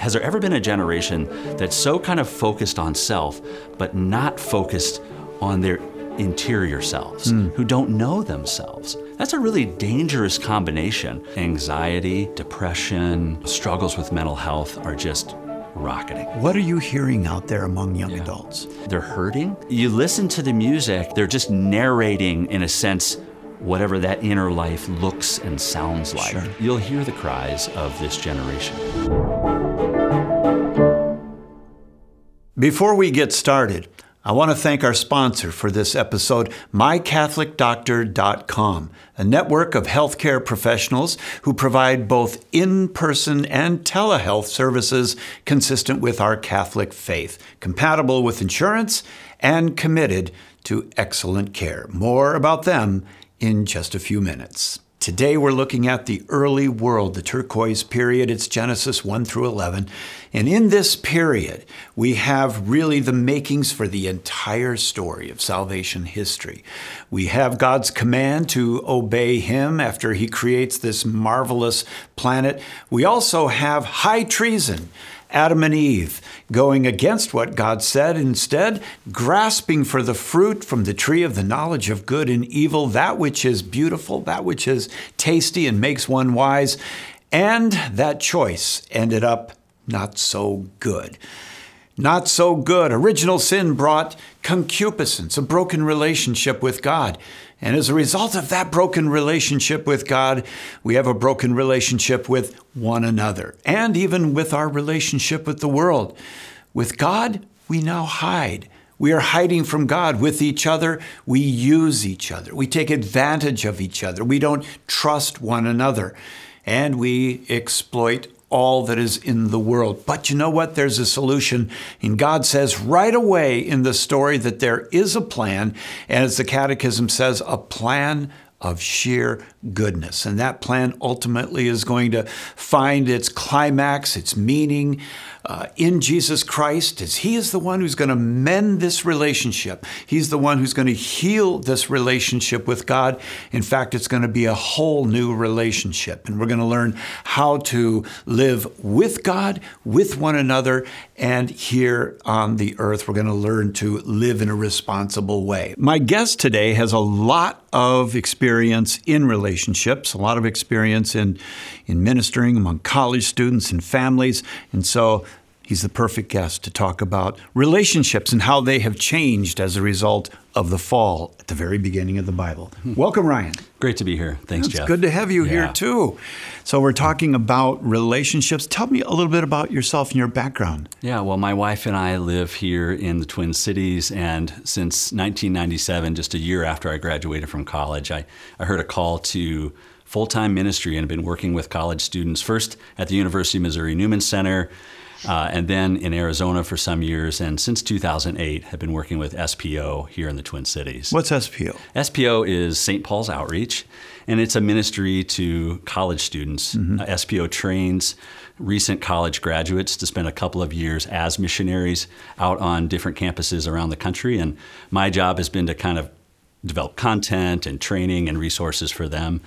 Has there ever been a generation that's so kind of focused on self, but not focused on their interior selves, hmm. who don't know themselves? That's a really dangerous combination. Anxiety, depression, struggles with mental health are just rocketing. What are you hearing out there among young adults? They're hurting. You listen to the music, they're just narrating, in a sense, whatever that inner life looks and sounds like. Sure. You'll hear the cries of this generation. Before we get started, I want to thank our sponsor for this episode, mycatholicdoctor.com, a network of healthcare professionals who provide both in person and telehealth services consistent with our Catholic faith, compatible with insurance, and committed to excellent care. More about them in just a few minutes. Today we're looking at the early world, the turquoise period. It's Genesis 1 through 11. And in this period, we have really the makings for the entire story of salvation history. We have God's command to obey Him after He creates this marvelous planet. We also have high treason. Adam and Eve going against what God said, instead grasping for the fruit from the tree of the knowledge of good and evil, that which is beautiful, that which is tasty and makes one wise. And that choice ended up not so good. Not so good. Original sin brought concupiscence, a broken relationship with God. And as a result of that broken relationship with God, we have a broken relationship with one another and even with our relationship with the world. With God, we now hide. We are hiding from God. With each other, we use each other. We take advantage of each other. We don't trust one another. And we exploit all that is in the world. But you know what? There's a solution. And God says right away in the story that there is a plan. And as the Catechism says, a plan of sheer goodness. And that plan ultimately is going to find its climax, its meaning uh, in Jesus Christ, as He is the one who's going to mend this relationship. He's the one who's going to heal this relationship with God. In fact, it's going to be a whole new relationship. And we're going to learn how to live with God, with one another, and here on the earth, we're going to learn to live in a responsible way. My guest today has a lot of experience in relationships, a lot of experience in, in ministering among college students and families. And so he's the perfect guest to talk about relationships and how they have changed as a result of the fall at the very beginning of the Bible. Hmm. Welcome, Ryan. Great to be here. Thanks, It's Jeff. good to have you here too. So we're talking about relationships. Tell me a little bit about yourself and your background. Yeah, well, my wife and I live here in the Twin Cities, and since 1997, just a year after I graduated from college, I, I heard a call to full time ministry and have been working with college students first at the University of Missouri Newman Center. Uh, and then in Arizona for some years, and since 2008, have been working with SPO here in the Twin Cities. What's SPO? SPO is St. Paul's Outreach, and it's a ministry to college students. Uh, SPO trains recent college graduates to spend a couple of years as missionaries out on different campuses around the country. And my job has been to kind of develop content and training and resources for them.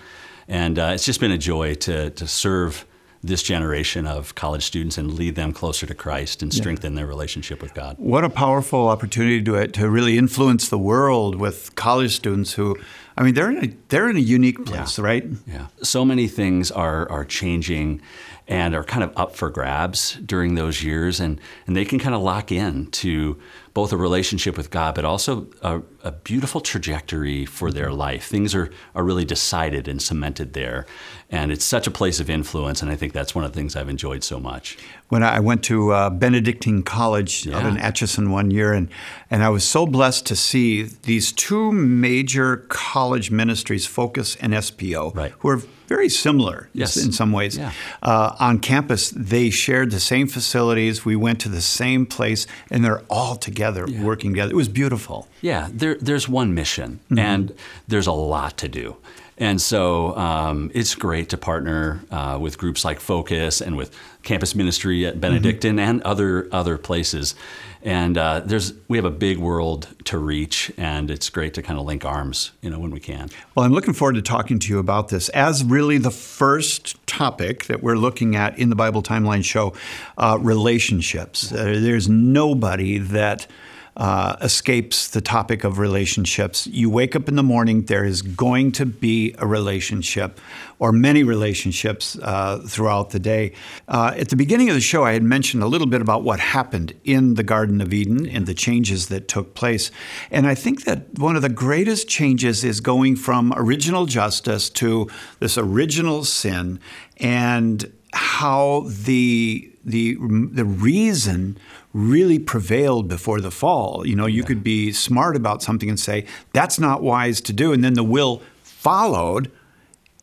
And uh, it's just been a joy to, to serve this generation of college students and lead them closer to Christ and strengthen their relationship with God. What a powerful opportunity to, uh, to really influence the world with college students who, I mean, they're in a, they're in a unique place, right? Yeah. So many things are are changing and are kind of up for grabs during those years and and they can kind of lock in to both a relationship with God but also a, a beautiful trajectory for their life. Things are are really decided and cemented there. And it's such a place of influence and I think that's one of the things I've enjoyed so much. When I went to uh, Benedictine College out Yeah. in Atchison one year, and, and I was so blessed to see these two major college ministries, Focus and SPO, Right. who are very similar Yes. in some ways. Yeah. Uh, on campus, they shared the same facilities. We went to the same place, and they're all together working together. It was beautiful. Yeah, there, there's one mission, and there's a lot to do. And so um, it's great to partner uh, with groups like Focus and with campus ministry at Benedictine mm-hmm. and other other places. And uh, there's we have a big world to reach, and it's great to kind of link arms, you know, when we can. Well, I'm looking forward to talking to you about this as really the first topic that we're looking at in the Bible Timeline show, uh, relationships. Uh, there's nobody that uh, escapes the topic of relationships. You wake up in the morning, there is going to be a relationship or many relationships uh, throughout the day. Uh, at the beginning of the show, I had mentioned a little bit about what happened in the Garden of Eden and the changes that took place. And I think that one of the greatest changes is going from original justice to this original sin and how the the the reason really prevailed before the fall. You know, you yeah. could be smart about something and say, that's not wise to do. And then the will followed.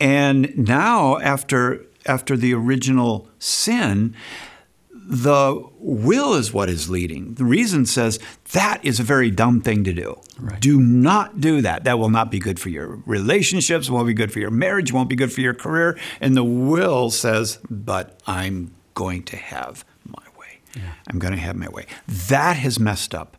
And now, after, after the original sin, the will is what is leading. The reason says that is a very dumb thing to do. Right. Do not do that. That will not be good for your relationships, won't be good for your marriage, won't be good for your career. And the will says, but I'm going to have yeah. I'm going to have my way. That has messed up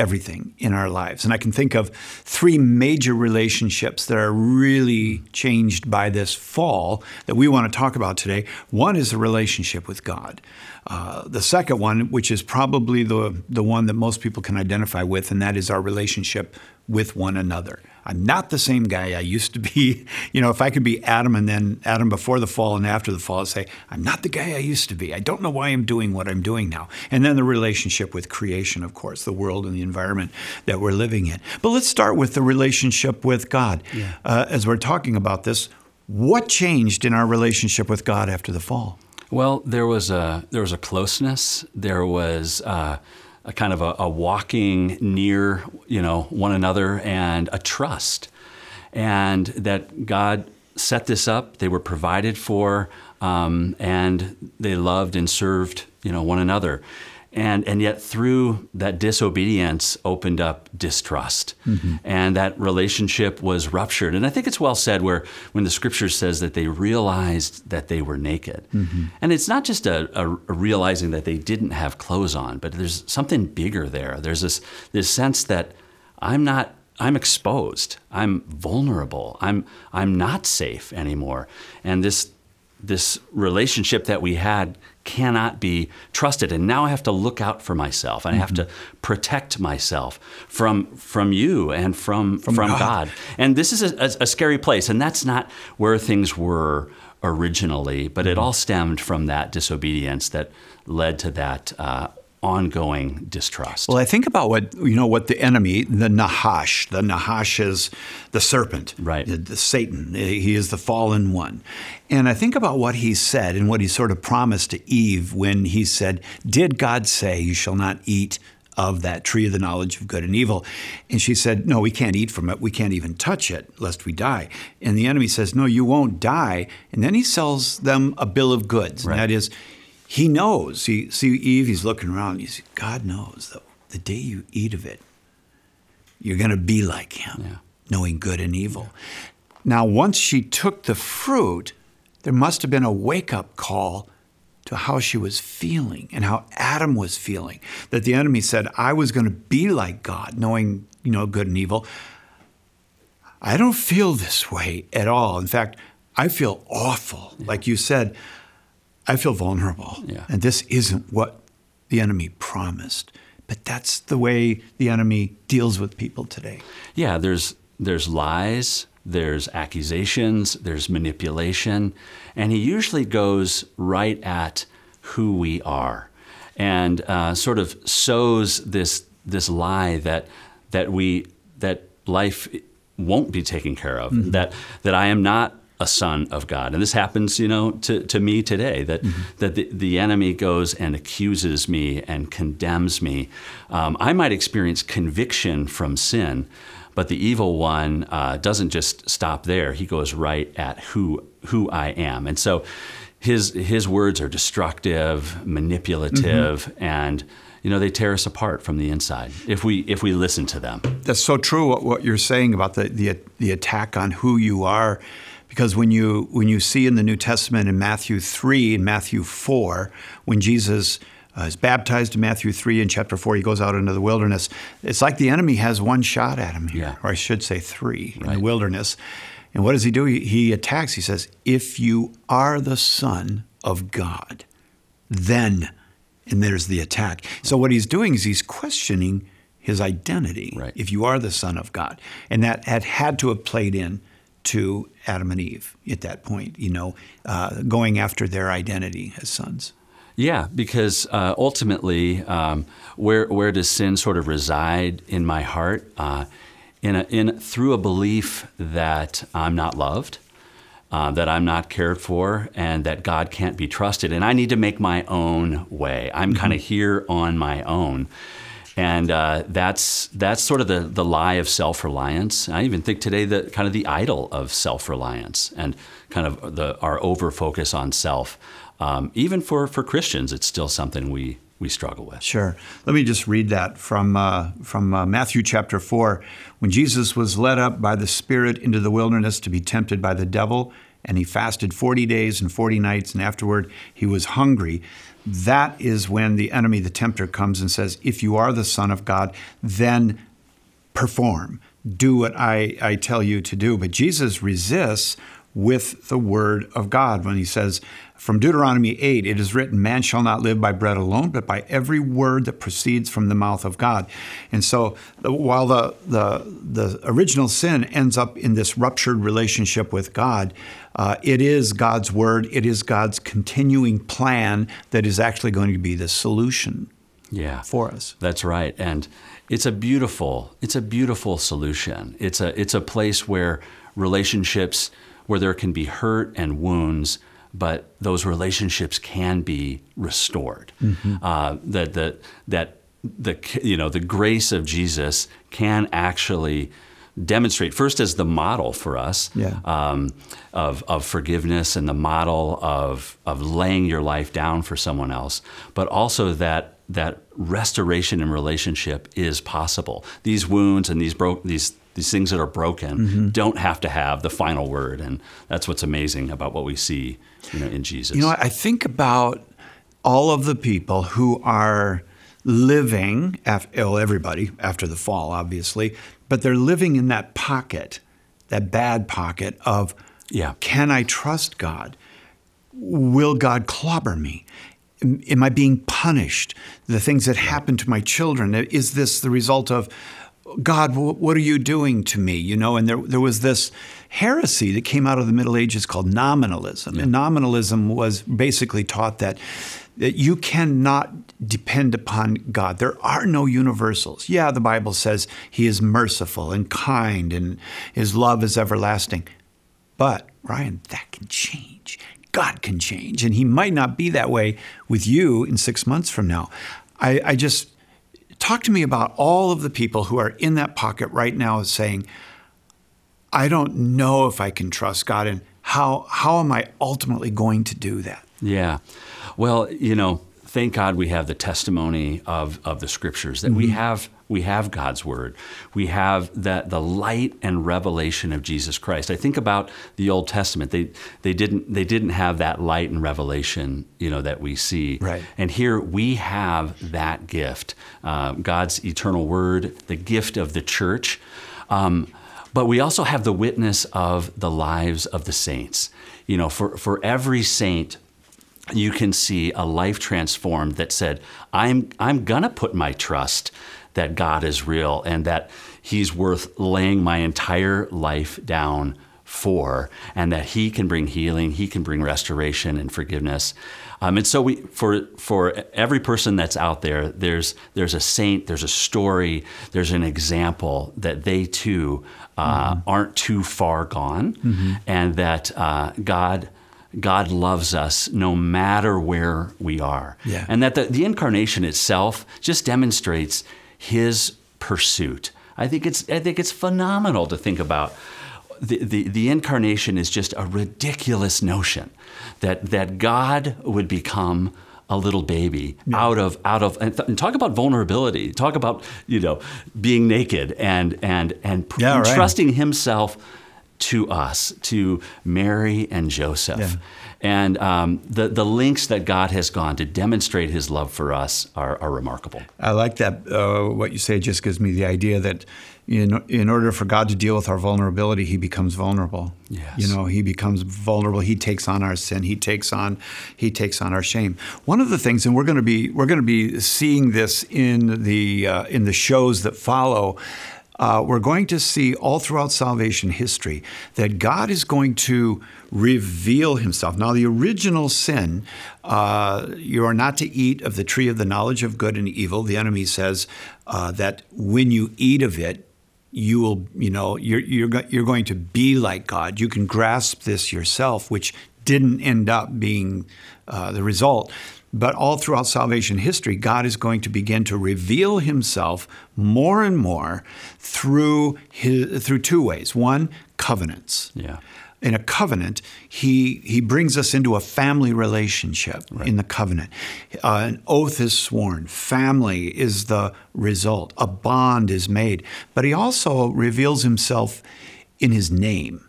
everything in our lives. And I can think of three major relationships that are really changed by this fall that we want to talk about today. One is the relationship with God. Uh, the second one, which is probably the, the one that most people can identify with, and that is our relationship with one another. I'm not the same guy I used to be. You know, if I could be Adam and then Adam before the fall and after the fall, I'd say, I'm not the guy I used to be. I don't know why I'm doing what I'm doing now. And then the relationship with creation, of course, the world and the environment that we're living in. But let's start with the relationship with God. Yeah. Uh, as we're talking about this, what changed in our relationship with God after the fall? Well, there was a there was a closeness. There was uh, a kind of a, a, walking near, you know, one another and a trust, and that God set this up. They were provided for, um, and they loved and served, you know, one another and and yet through that disobedience opened up distrust mm-hmm. and that relationship was ruptured and i think it's well said where when the scripture says that they realized that they were naked mm-hmm. and it's not just a, a, a, realizing that they didn't have clothes on but there's something bigger there there's this this sense that i'm not I'm exposed. I'm vulnerable. I'm I'm not safe anymore. And this this relationship that we had cannot be trusted and now i have to look out for myself and i have to mm-hmm. protect myself from from you and from from, from god. god. and this is a, a, scary place and that's not where things were originally but it mm-hmm. all stemmed from that disobedience that led to that uh, ongoing distrust. Well, I think about what you know what the enemy, the Nahash, the Nahash is the serpent, right? The, the Satan. He is the fallen one, and I think about what he said and what he sort of promised to Eve when he said, "Did God say you shall not eat?" Of that tree of the knowledge of good and evil. And she said, No, we can't eat from it. We can't even touch it, lest we die. And the enemy says, No, you won't die. And then he sells them a bill of goods. Right. And that is, he knows. He, see Eve, he's looking around. He's, God knows that the day you eat of it, you're going to be like him, yeah. knowing good and evil. Yeah. Now, once she took the fruit, there must have been a wake up call to how she was feeling and how Adam was feeling. That the enemy said, I was going to be like God, knowing, you know, good and evil. I don't feel this way at all. In fact, I feel awful. Yeah. Like you said, I feel vulnerable. Yeah. And this isn't what the enemy promised. But that's the way the enemy deals with people today. Yeah, there's there's lies, there's accusations, there's manipulation, and he usually goes right at who we are, and uh, sort of sows this this lie that that we that life won't be taken care of, mm-hmm. that that I am not a son of God. And this happens, you know, to, to me today, that, mm-hmm. that the, the enemy goes and accuses me and condemns me. Um, I might experience conviction from sin, but the evil one uh, doesn't just stop there. He goes right at who, who I am. And so his, his words are destructive, manipulative, mm-hmm. and you know, they tear us apart from the inside if we if we listen to them. That's so true. What, what you're saying about the, the the attack on who you are, because when you when you see in the New Testament in Matthew three and Matthew four, when Jesus uh, is baptized in Matthew 3 and chapter 4. He goes out into the wilderness. It's like the enemy has one shot at him here, Yeah. or I should say three in the wilderness. And what does he do? He, he attacks. He says, If you are the Son of God, then, and there's the attack. So what he's doing is he's questioning his identity. Right. If you are the Son of God. And that had had to have played in to Adam and Eve at that point, you know, uh, going after their identity as sons. Yeah, because uh, ultimately, um, where where does sin sort of reside in my heart? Uh, in a, in through a belief that I'm not loved, uh, that I'm not cared for, and that God can't be trusted, and I need to make my own way. I'm kind of here on my own. And uh, that's that's sort of the, the lie of self reliance. I even think today that kind of the idol of self reliance and kind of the our over focus on self. Um, even for, for Christians, it's still something we, we struggle with. Sure. Let me just read that from, uh, from uh, Matthew chapter 4. When Jesus was led up by the Spirit into the wilderness to be tempted by the devil, and he fasted 40 days and 40 nights, and afterward he was hungry. That is when the enemy, the tempter, comes and says, If you are the Son of God, then perform. Do what I, I tell you to do. But Jesus resists with the word of God when he says, from Deuteronomy 8, it is written, Man shall not live by bread alone, but by every word that proceeds from the mouth of God. And so while the, the, the original sin ends up in this ruptured relationship with God, uh, it is God's word, it is God's continuing plan that is actually going to be the solution Yeah. for us. That's right, and it's a beautiful it's a beautiful solution. It's a it's a place where relationships where there can be hurt and wounds, but those relationships can be restored. Uh, that that that the you know the grace of Jesus can actually demonstrate first as the model for us Yeah. um, of, of forgiveness and the model of, of laying your life down for someone else, but also that that restoration in relationship is possible. These wounds and these broke these these things that are broken Mm-hmm. don't have to have the final word, and that's what's amazing about what we see, you know, in Jesus. You know, I think about all of the people who are living, well, everybody after the fall, obviously, but they're living in that pocket, that bad pocket of, Yeah. can I trust God? Will God clobber me? Am, I being punished? The things that happen to my children, is this the result of, God, what are you doing to me? You know, and there, there was this heresy that came out of the Middle Ages called nominalism. And nominalism was basically taught that, that you cannot depend upon God. There are no universals. Yeah, the Bible says He is merciful and kind and His love is everlasting. But, Ryan, that can change. God can change. And He might not be that way with you in six months from now. I, I just talk to me about all of the people who are in that pocket right now saying, I don't know if I can trust God and how how am I ultimately going to do that? Yeah. Well, you know, thank God we have the testimony of, of the scriptures that we have we have God's word. We have that the light and revelation of Jesus Christ. I think about the Old Testament. They they didn't they didn't have that light and revelation, you know, that we see. Right. And here we have that gift, uh, God's eternal word, the gift of the church. Um, but we also have the witness of the lives of the saints. You know, for, for every saint, you can see a life transformed that said, I'm, I'm going to put my trust that God is real and that He's worth laying my entire life down for, and that He can bring healing, He can bring restoration and forgiveness. Um, and so, we, for, for every person that's out there, there's, there's a saint, there's a story, there's an example that they too uh, aren't too far gone, and that uh, God. God loves us no matter where we are. Yeah. And that the, the incarnation itself just demonstrates his pursuit. I think it's I think it's phenomenal to think about. The, the, the incarnation is just a ridiculous notion that, that God would become a little baby out of out of and, th- and talk about vulnerability. Talk about you know being naked and and and p- Yeah, right. trusting himself to us, to Mary and Joseph. Yeah. And um, the, the links that God has gone to demonstrate his love for us are, are remarkable. I like that. Uh, what you say just gives me the idea that in, in order for God to deal with our vulnerability, he becomes vulnerable. Yes. You know, he becomes vulnerable. He takes on our sin. He takes on he takes on our shame. One of the things, and we're going to be we're going to be seeing this in the uh, in the shows that follow. Uh, we're going to see all throughout salvation history that God is going to reveal himself. Now, the original sin, uh, you are not to eat of the tree of the knowledge of good and evil. The enemy says uh, that when you eat of it, you will, you know, you're, you're, you're going to be like God. You can grasp this yourself, which didn't end up being uh, the result. But all throughout salvation history, God is going to begin to reveal himself more and more through, his, through two ways. One, covenants Yeah. in a covenant, he he brings us into a family relationship right. in the covenant. Uh, an oath is sworn. Family is the result. A bond is made. But he also reveals himself in his name.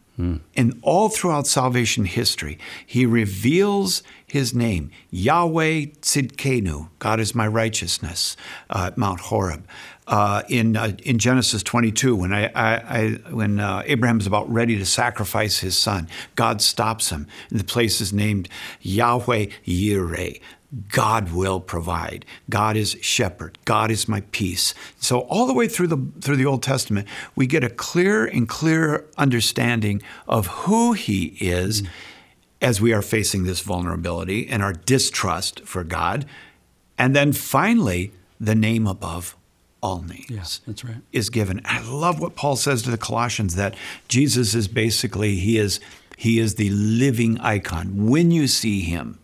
And all throughout salvation history, he reveals his name, Yahweh Tzidkenu, God is my righteousness, uh, at Mount Horeb. Uh, in uh, in Genesis 22, when I, I, I when uh, Abraham is about ready to sacrifice his son, God stops him. And the place is named Yahweh Yireh. God will provide. God is shepherd. God is my peace. So all the way through the through the Old Testament, we get a clear and clear understanding of who He is mm. as we are facing this vulnerability and our distrust for God, and then finally the name above all names Yes, that's right. is given. I love what Paul says to the Colossians that Jesus is basically he is he is the living icon. When you see him,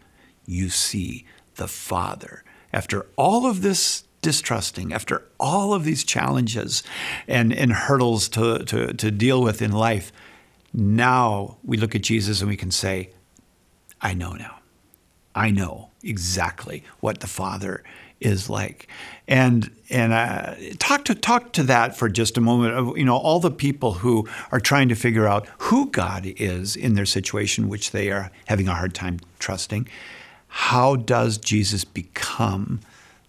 you see the Father. After all of this distrusting, after all of these challenges and, and hurdles to, to, to deal with in life, now we look at Jesus and we can say, I know now. I know exactly what the Father is like, and and uh, talk to talk to that for just a moment. Of you know all the people who are trying to figure out who God is in their situation, which they are having a hard time trusting. How does Jesus become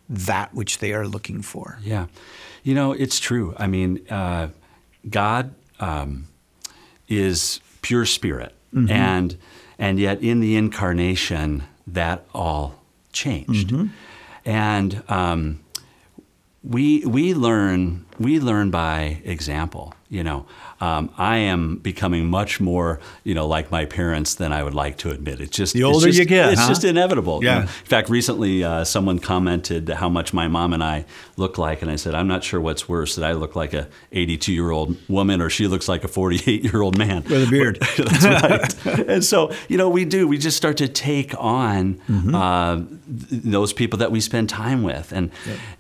that which they are looking for? Yeah. You know, it's true. I mean, uh, God um, is pure spirit. And, and yet in the incarnation, that all changed. And um, we, we, learn, we learn by example. You know, um, I am becoming much more, you know, like my parents than I would like to admit. It's just The older just- you get, it's huh? just inevitable. you Yeah. know. In fact, recently uh, someone commented how much my mom and I look like, and I said, I'm not sure what's worse, that I look like a 82 year old woman or she looks like a 48 year old man. With a beard. That's right. and so, you know, we do. We just start to take on Mm-hmm. uh, th- those people that we spend time with, and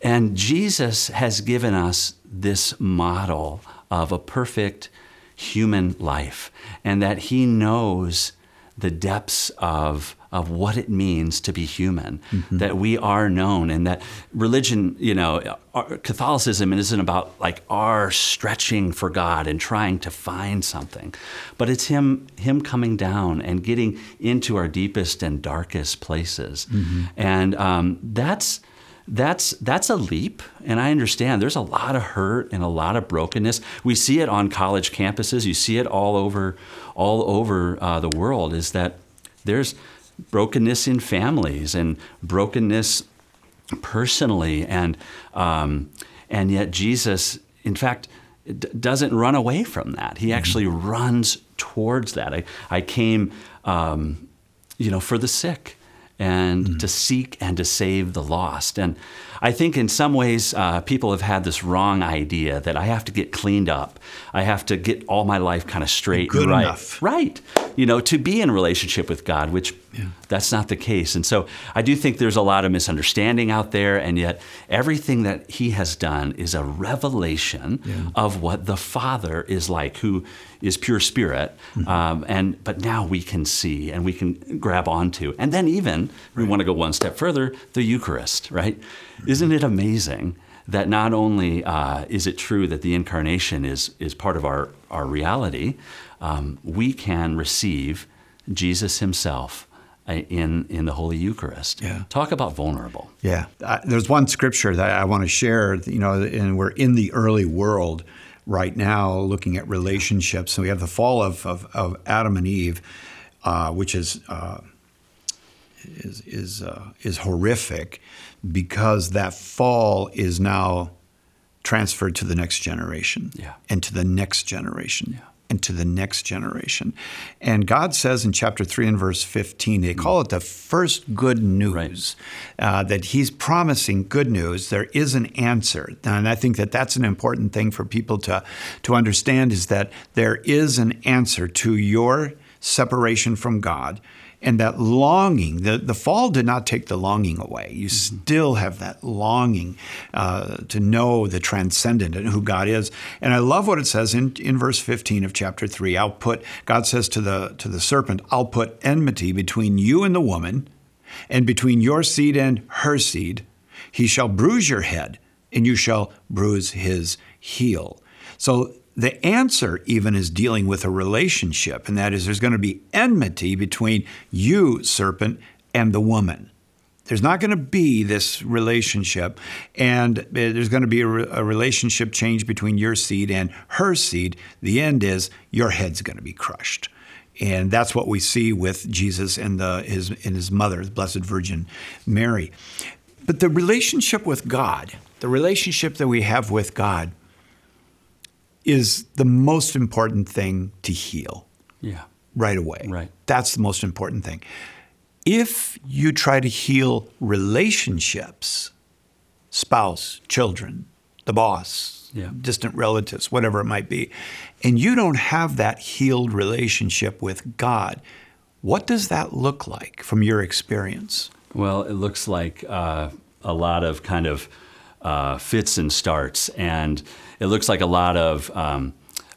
and Jesus has given us this model of a perfect human life, and that He knows the depths of of what it means to be human, that we are known, and that religion, you know, our- Catholicism isn't about like our stretching for God and trying to find something, but it's Him Him coming down and getting into our deepest and darkest places, and um, that's that's that's a leap and i understand there's a lot of hurt and a lot of brokenness. We see it on college campuses. You see it all over all over uh, the world is that there's brokenness in families and brokenness personally and um, and yet jesus in fact d- doesn't run away from that. He actually runs towards that. I, I came um, you know for the sick and to seek and to save the lost. And I think in some ways, uh, people have had this wrong idea that I have to get cleaned up. I have to get all my life kind of straight Good and right. enough. Right. You know, to be in relationship with God, which That's not the case. And so I do think there's a lot of misunderstanding out there, and yet everything that he has done is a revelation Yeah. of what the Father is like, who is pure spirit. Mm-hmm. Um, and but now we can see and we can grab onto. And then even we want to go one step further, the Eucharist, right? Isn't it amazing? That not only uh, is it true that the incarnation is, is part of our, our reality, um, we can receive Jesus himself in, in the Holy Eucharist. Yeah. Talk about vulnerable. Yeah. Uh, there's one scripture that I want to share, you know, and we're in the early world right now looking at relationships. So we have the fall of, of, of Adam and Eve, uh, which is, uh, is, is, uh, is horrific because that fall is now transferred to the next generation Yeah. and to the next generation and to the next generation. And God says in chapter 3 and verse 15, they call it the first good news, uh, that He's promising good news. There is an answer. And I think that that's an important thing for people to, to understand is that there is an answer to your separation from God. And that longing, the, the fall did not take the longing away. You still have that longing uh, to know the transcendent and who God is. And I love what it says in, in verse 15 of chapter 3. I'll put, God says to the, to the serpent, I'll put enmity between you and the woman, and between your seed and her seed. He shall bruise your head, and you shall bruise his heel. So the answer even is dealing with a relationship, and that is there's going to be enmity between you, serpent, and the woman. There's not going to be this relationship, and uh, there's going to be a, re- a relationship change between your seed and her seed. The end is your head's going to be crushed. And that's what we see with Jesus and the, his, and his mother, the Blessed Virgin Mary. But the relationship with God, the relationship that we have with God, is the most important thing to heal Yeah. right away. Right. That's the most important thing. If you try to heal relationships, spouse, children, the boss, Yeah. distant relatives, whatever it might be, and you don't have that healed relationship with God, what does that look like from your experience? Well, it looks like uh, a lot of kind of uh, fits and starts, and it looks like a lot of um,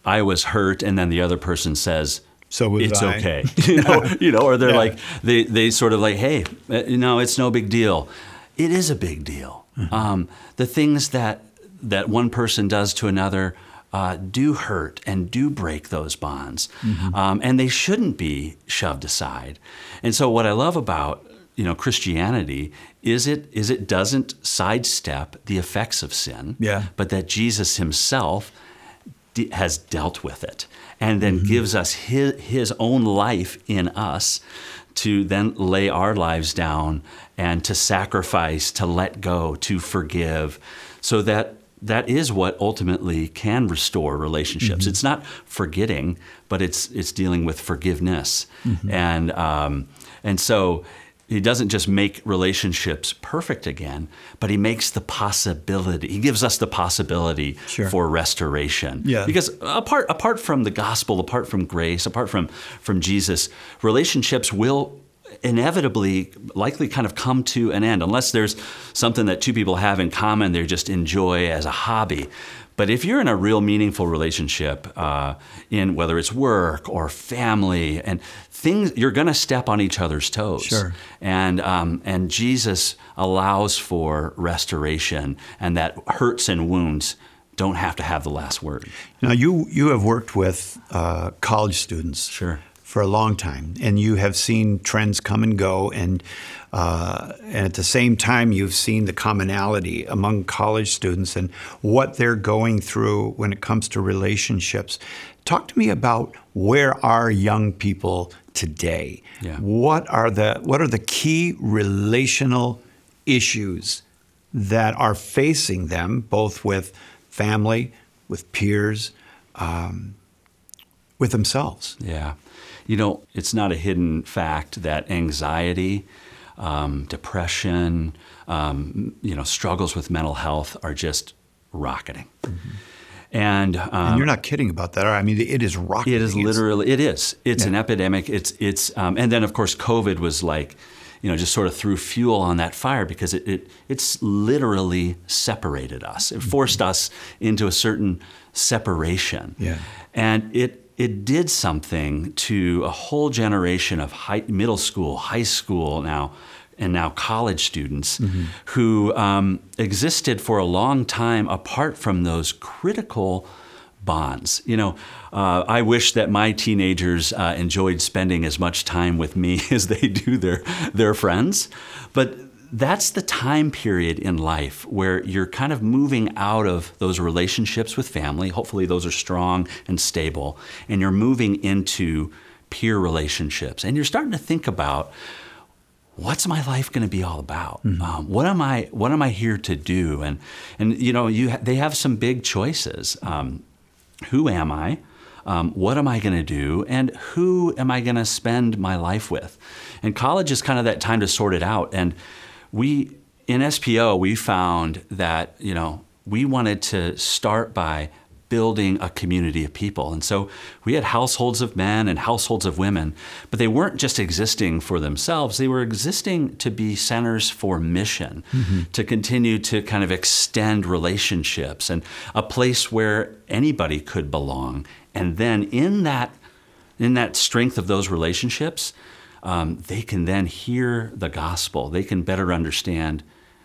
I was hurt, and then the other person says. So it's I." okay, you know, you know, or they're Yeah. like they they sort of like, hey, uh, you know, it's no big deal. It is a big deal. Mm-hmm. Um, the things that that one person does to another uh, do hurt and do break those bonds, Mm-hmm. um, and they shouldn't be shoved aside. And so, what I love about you know Christianity is it is it doesn't sidestep the effects of sin, Yeah. but that Jesus Himself de- has dealt with it and then mm-hmm. gives us his, his own life in us to then lay our lives down and to sacrifice, to let go, to forgive, so that that is what ultimately can restore relationships. Mm-hmm. It's not forgetting, but it's it's dealing with forgiveness, mm-hmm. and um, and so he doesn't just make relationships perfect again, but he makes the possibility. He gives us the possibility Sure. for restoration. Yeah. Because apart apart from the gospel, apart from grace, apart from from Jesus, relationships will inevitably likely kind of come to an end unless there's something that two people have in common they just enjoy as a hobby but if you're in a real meaningful relationship uh, in whether it's work or family and things you're going to step on each other's toes Sure. and um, and Jesus allows for restoration and that hurts and wounds don't have to have the last word Now, you, you have worked with uh, college students Sure. for a long time, and you have seen trends come and go, and, uh, and at the same time, you've seen the commonality among college students and what they're going through when it comes to relationships. Talk to me about where are young people today? Yeah. What are the what are the key relational issues that are facing them, both with family, with peers, um, with themselves? Yeah. You know, it's not a hidden fact that anxiety, um, depression, um, you know, struggles with mental health are just rocketing. And, um, and you're not kidding about that. I mean, it is rocketing. It is literally. It is. It's yeah. an epidemic. It's it's. Um, and then of course COVID was like, you know, just sort of threw fuel on that fire because it, it it's literally separated us. It forced us into a certain separation. Yeah. And it it did something to a whole generation of high, middle school, high school now and now college students mm-hmm. who um, existed for a long time apart from those critical bonds. You know, uh, I wish that my teenagers uh, enjoyed spending as much time with me as they do their their friends, but that's the time period in life where you're kind of moving out of those relationships with family. Hopefully, those are strong and stable, and you're moving into peer relationships, and you're starting to think about what's my life going to be all about? Mm-hmm. Um, what am I What am I here to do? And and you know, you they have some big choices. Um, who am I? Um, what am I going to do? And who am I going to spend my life with? And college is kind of that time to sort it out. And we in SPO we found that you know we wanted to start by building a community of people. And so we had households of men and households of women, but they weren't just existing for themselves, they were existing to be centers for mission, mm-hmm. to continue to kind of extend relationships and a place where anybody could belong. And then in that in that strength of those relationships, um, they can then hear the gospel. They can better understand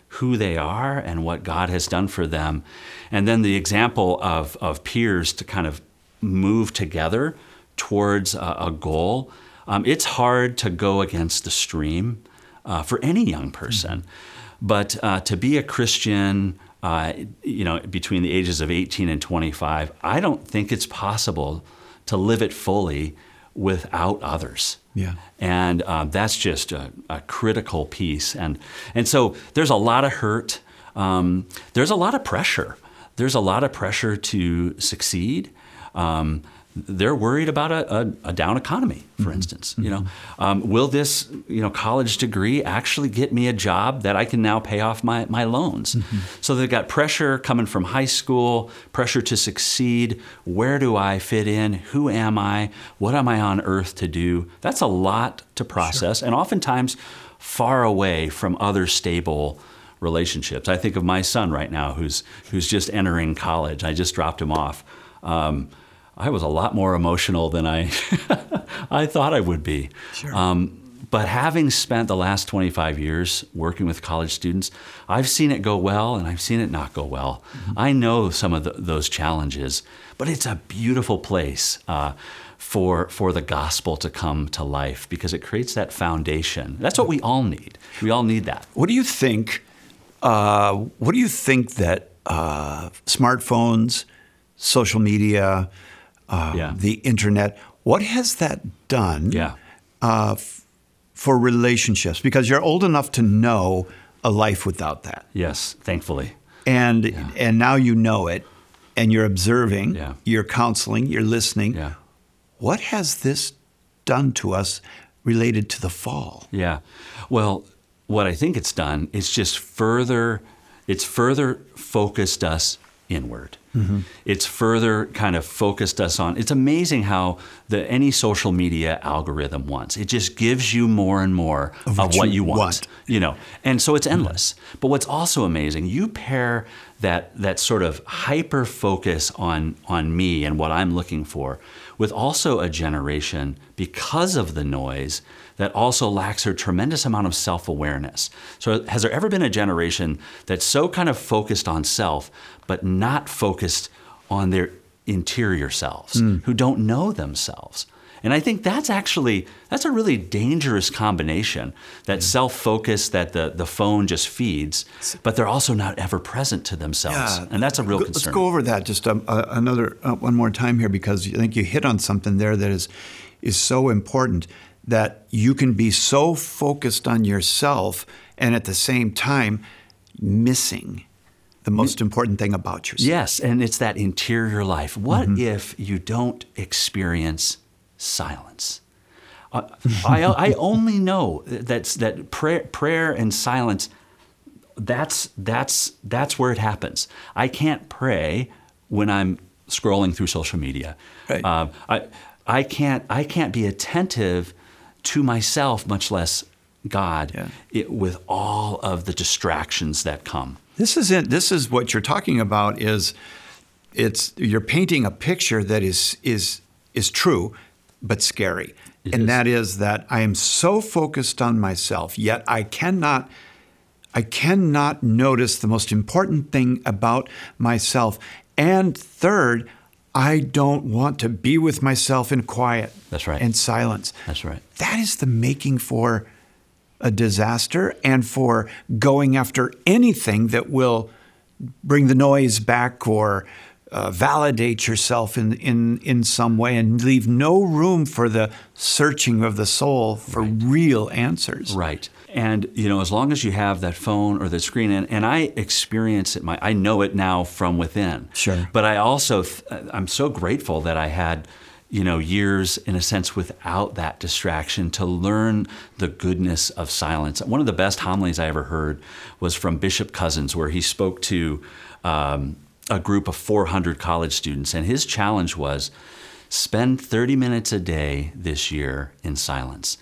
who they are and what God has done for them. And then the example of, of peers to kind of move together towards a, a goal. Um, it's hard to go against the stream uh, for any young person. But uh, to be a Christian, uh, you know, between the ages of 18 and 25, I don't think it's possible to live it fully without others. Yeah. And uh, that's just a, a, critical piece. And, and so there's a lot of hurt. Um, there's a lot of pressure. There's a lot of pressure to succeed. Um, they're worried about a, a, a down economy, for mm-hmm. instance. You know, um, will this you know college degree actually get me a job that I can now pay off my my loans? Mm-hmm. So they've got pressure coming from high school, pressure to succeed. Where do I fit in? Who am I? What am I on earth to do? That's a lot to process, sure. and oftentimes far away from other stable relationships. I think of my son right now, who's who's just entering college. I just dropped him off. Um, I was a lot more emotional than I I thought I would be. Sure. Um, but having spent the last 25 years working with college students, I've seen it go well and I've seen it not go well. Mm-hmm. I know some of the, those challenges, but it's a beautiful place uh, for, for the gospel to come to life because it creates that foundation. That's what we all need. We all need that. What do you think? Uh, what do you think that uh, smartphones, social media, uh, yeah. the internet. What has that done yeah. uh, f- for relationships? Because you're old enough to know a life without that. Yes, thankfully. And yeah. and now you know it, and you're observing, you're counseling, you're listening. Yeah. What has this done to us related to the fall? Yeah. Well, what I think it's done is just further it's further focused us inward. Mm-hmm. It's further kind of focused us on. It's amazing how the any social media algorithm wants. It just gives you more and more of, of what you, you want, want, You know, and so it's endless. Mm-hmm. But what's also amazing, you pair that that sort of hyper focus on on me and what I'm looking for with also a generation because of the noise that also lacks a tremendous amount of self awareness. So, has there ever been a generation that's so kind of focused on self, but not focused on their interior selves, mm. who don't know themselves? And I think that's actually that's a really dangerous combination. That self focus that the, the phone just feeds, but they're also not ever present to themselves, yeah. and that's a real concern. Let's go over that just um, uh, another uh, one more time here because I think you hit on something there that is is so important that you can be so focused on yourself and at the same time missing the most important thing about yourself. Yes, and it's that interior life. What mm-hmm. if you don't experience silence? Uh, I, I only know that's that prayer, prayer and silence. That's that's that's where it happens. I can't pray when I'm scrolling through social media. Right. Uh, I I can't I can't be attentive to myself, much less God, Yeah. it, with all of the distractions that come. This is it. This is what you're talking about. Is it's you're painting a picture that is is is true, but scary, It and is. that is that I am so focused on myself, yet I cannot. I cannot notice the most important thing about myself. And third, I don't want to be with myself in quiet That's right. and silence. That's right. That is the making for a disaster and for going after anything that will bring the noise back or uh, validate yourself in, in, in some way and leave no room for the searching of the soul for real answers. Right. And you know, as long as you have that phone or the screen, and, and I experience it, my I know it now from within. Sure. But I also, I'm so grateful that I had, you know, years in a sense without that distraction to learn the goodness of silence. One of the best homilies I ever heard was from Bishop Cozzens, where he spoke to um, a group of 400 college students, and his challenge was spend 30 minutes a day this year in silence.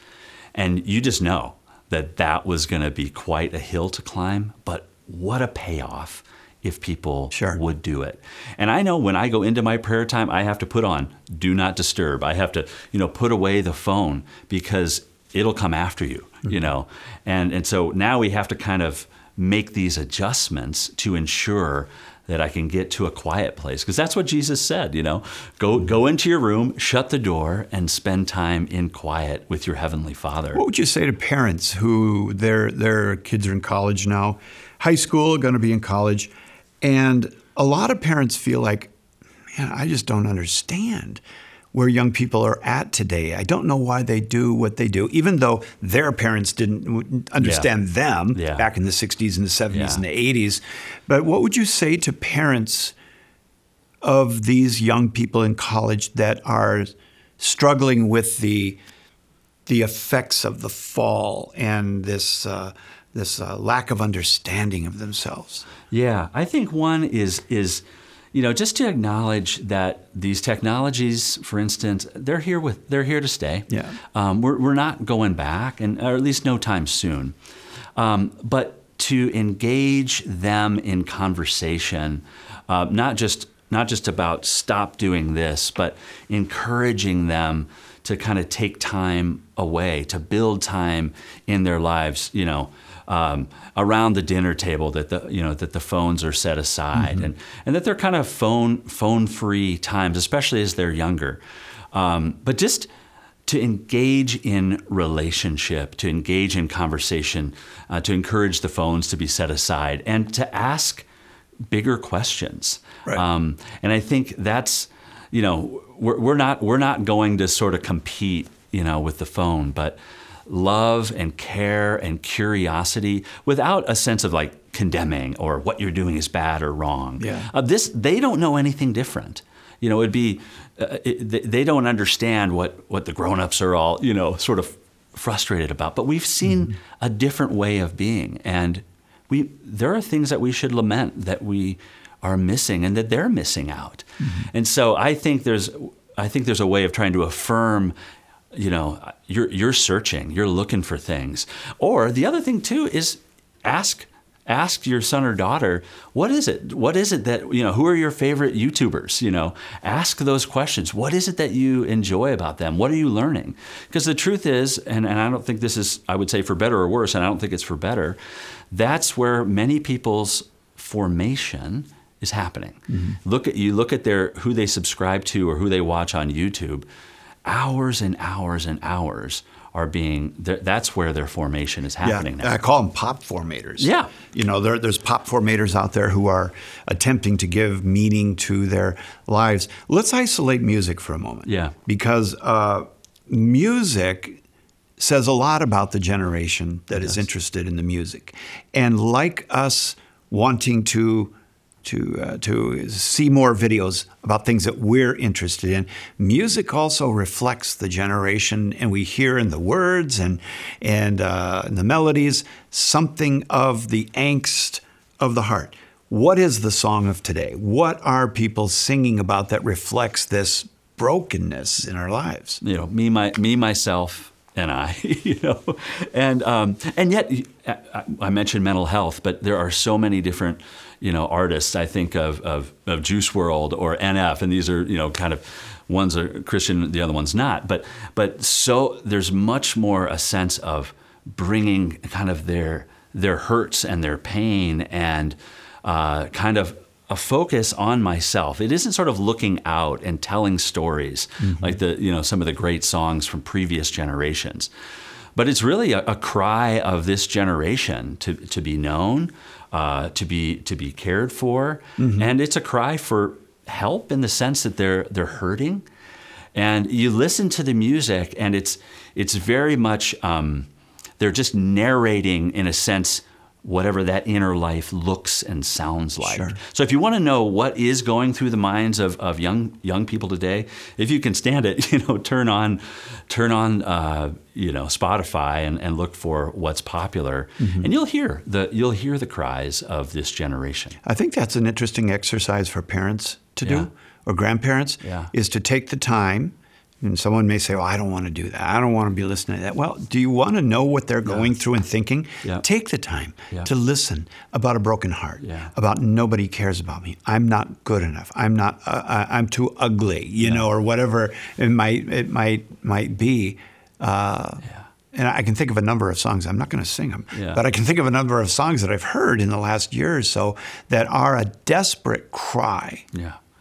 And you just know that that was going to be quite a hill to climb, but what a payoff if people Sure. would do it. And I know when I go into my prayer time, I have to put on do not disturb. I have to, you know, put away the phone because it'll come after you, you mm-hmm. know. And and so now we have to kind of make these adjustments to ensure that I can get to a quiet place because that's what Jesus said, you know. Go mm-hmm. go into your room, shut the door and spend time in quiet with your heavenly Father. What would you say to parents who their their kids are in college now, high school, going to be in college, and a lot of parents feel like, man, I just don't understand where young people are at today. I don't know why they do what they do, even though their parents didn't understand them Yeah. back in the '60s and the '70s Yeah. and the '80s. But what would you say to parents? of these young people in college that are struggling with the the effects of the fall and this uh, this uh, lack of understanding of themselves. Yeah, I think one is is you know just to acknowledge that these technologies, for instance, they're here with they're here to stay. Yeah. um, we're we're not going back, and or at least no time soon. Um, but to engage them in conversation, uh, not just not just about stop doing this, but encouraging them to kind of take time away, to build time in their lives, you know, um, around the dinner table that the you know that the phones are set aside, and and that they're kind of phone phone free times, especially as they're younger. Um, but just to engage in relationship, to engage in conversation, uh, to encourage the phones to be set aside, and to ask bigger questions. Right. Um, and I think that's, you know, we're, we're not we're not going to sort of compete, you know, with the phone, but love and care and curiosity without a sense of like condemning or what you're doing is bad or wrong. Yeah. Uh, this they don't know anything different. You know, it'd be uh, it, they- they don't understand what what the grown-ups are all you know sort of frustrated about. But we've seen a different way of being, and we there are things that we should lament that we are missing and that they're missing out. And so I think there's I think there's a way of trying to affirm you know you're you're searching you're looking for things. Or the other thing too is ask ask your son or daughter what is it what is it that you know who are your favorite youtubers you know? Ask those questions. What is it that you enjoy about them? What are you learning? Because the truth is and, and i don't think this is i would say for better or worse and i don't think it's for better that's where many people's formation is happening. Mm-hmm. Look at you look at their who they subscribe to or who they watch on youtube hours and hours and hours are being th- that's where their formation is happening yeah, now I call them pop formators. Yeah. You know, there, there's pop formators out there who are attempting to give meaning to their lives. Let's isolate music for a moment. Yeah. Because uh, music says a lot about the generation that is interested in the music. And like us wanting to to uh, to see more videos about things that we're interested in. Music also reflects the generation, and we hear in the words and and uh, the melodies something of the angst of the heart. What is the song of today? What are people singing about that reflects this brokenness in our lives? You know, me, my, me, myself, and I, you know, and um, and yet I, I mentioned mental health, but there are so many different, you know, artists. I think of, of of Juice WRLD or NF, and these are you know kind of one's a Christian, the other one's not. But but so there's much more a sense of bringing kind of their their hurts and their pain and uh, kind of a focus on myself. It isn't sort of looking out and telling stories mm-hmm. like the you know some of the great songs from previous generations, but it's really a, a cry of this generation to to be known, uh, to be to be cared for, mm-hmm. and it's a cry for help in the sense that they're they're hurting, and you listen to the music and it's it's very much um, they're just narrating in a sense whatever that inner life looks and sounds like. Sure. So if you want to know what is going through the minds of, of young young people today, if you can stand it, you know, turn on turn on uh, you know Spotify and, and look for what's popular, mm-hmm. and you'll hear the you'll hear the cries of this generation. I think that's an interesting exercise for parents to yeah. do or grandparents yeah. is to take the time and someone may say, "Well, I don't want to do that. I don't want to be listening to that." Well, do you want to know what they're going yeah. through and thinking? Yeah. Take the time yeah. to listen about a broken heart, about nobody cares about me. I'm not good enough. I'm not. Uh, I'm too ugly, you know, or whatever it might it might might be. Uh, and I can think of a number of songs. I'm not going to sing them, but I can think of a number of songs that I've heard in the last year or so that are a desperate cry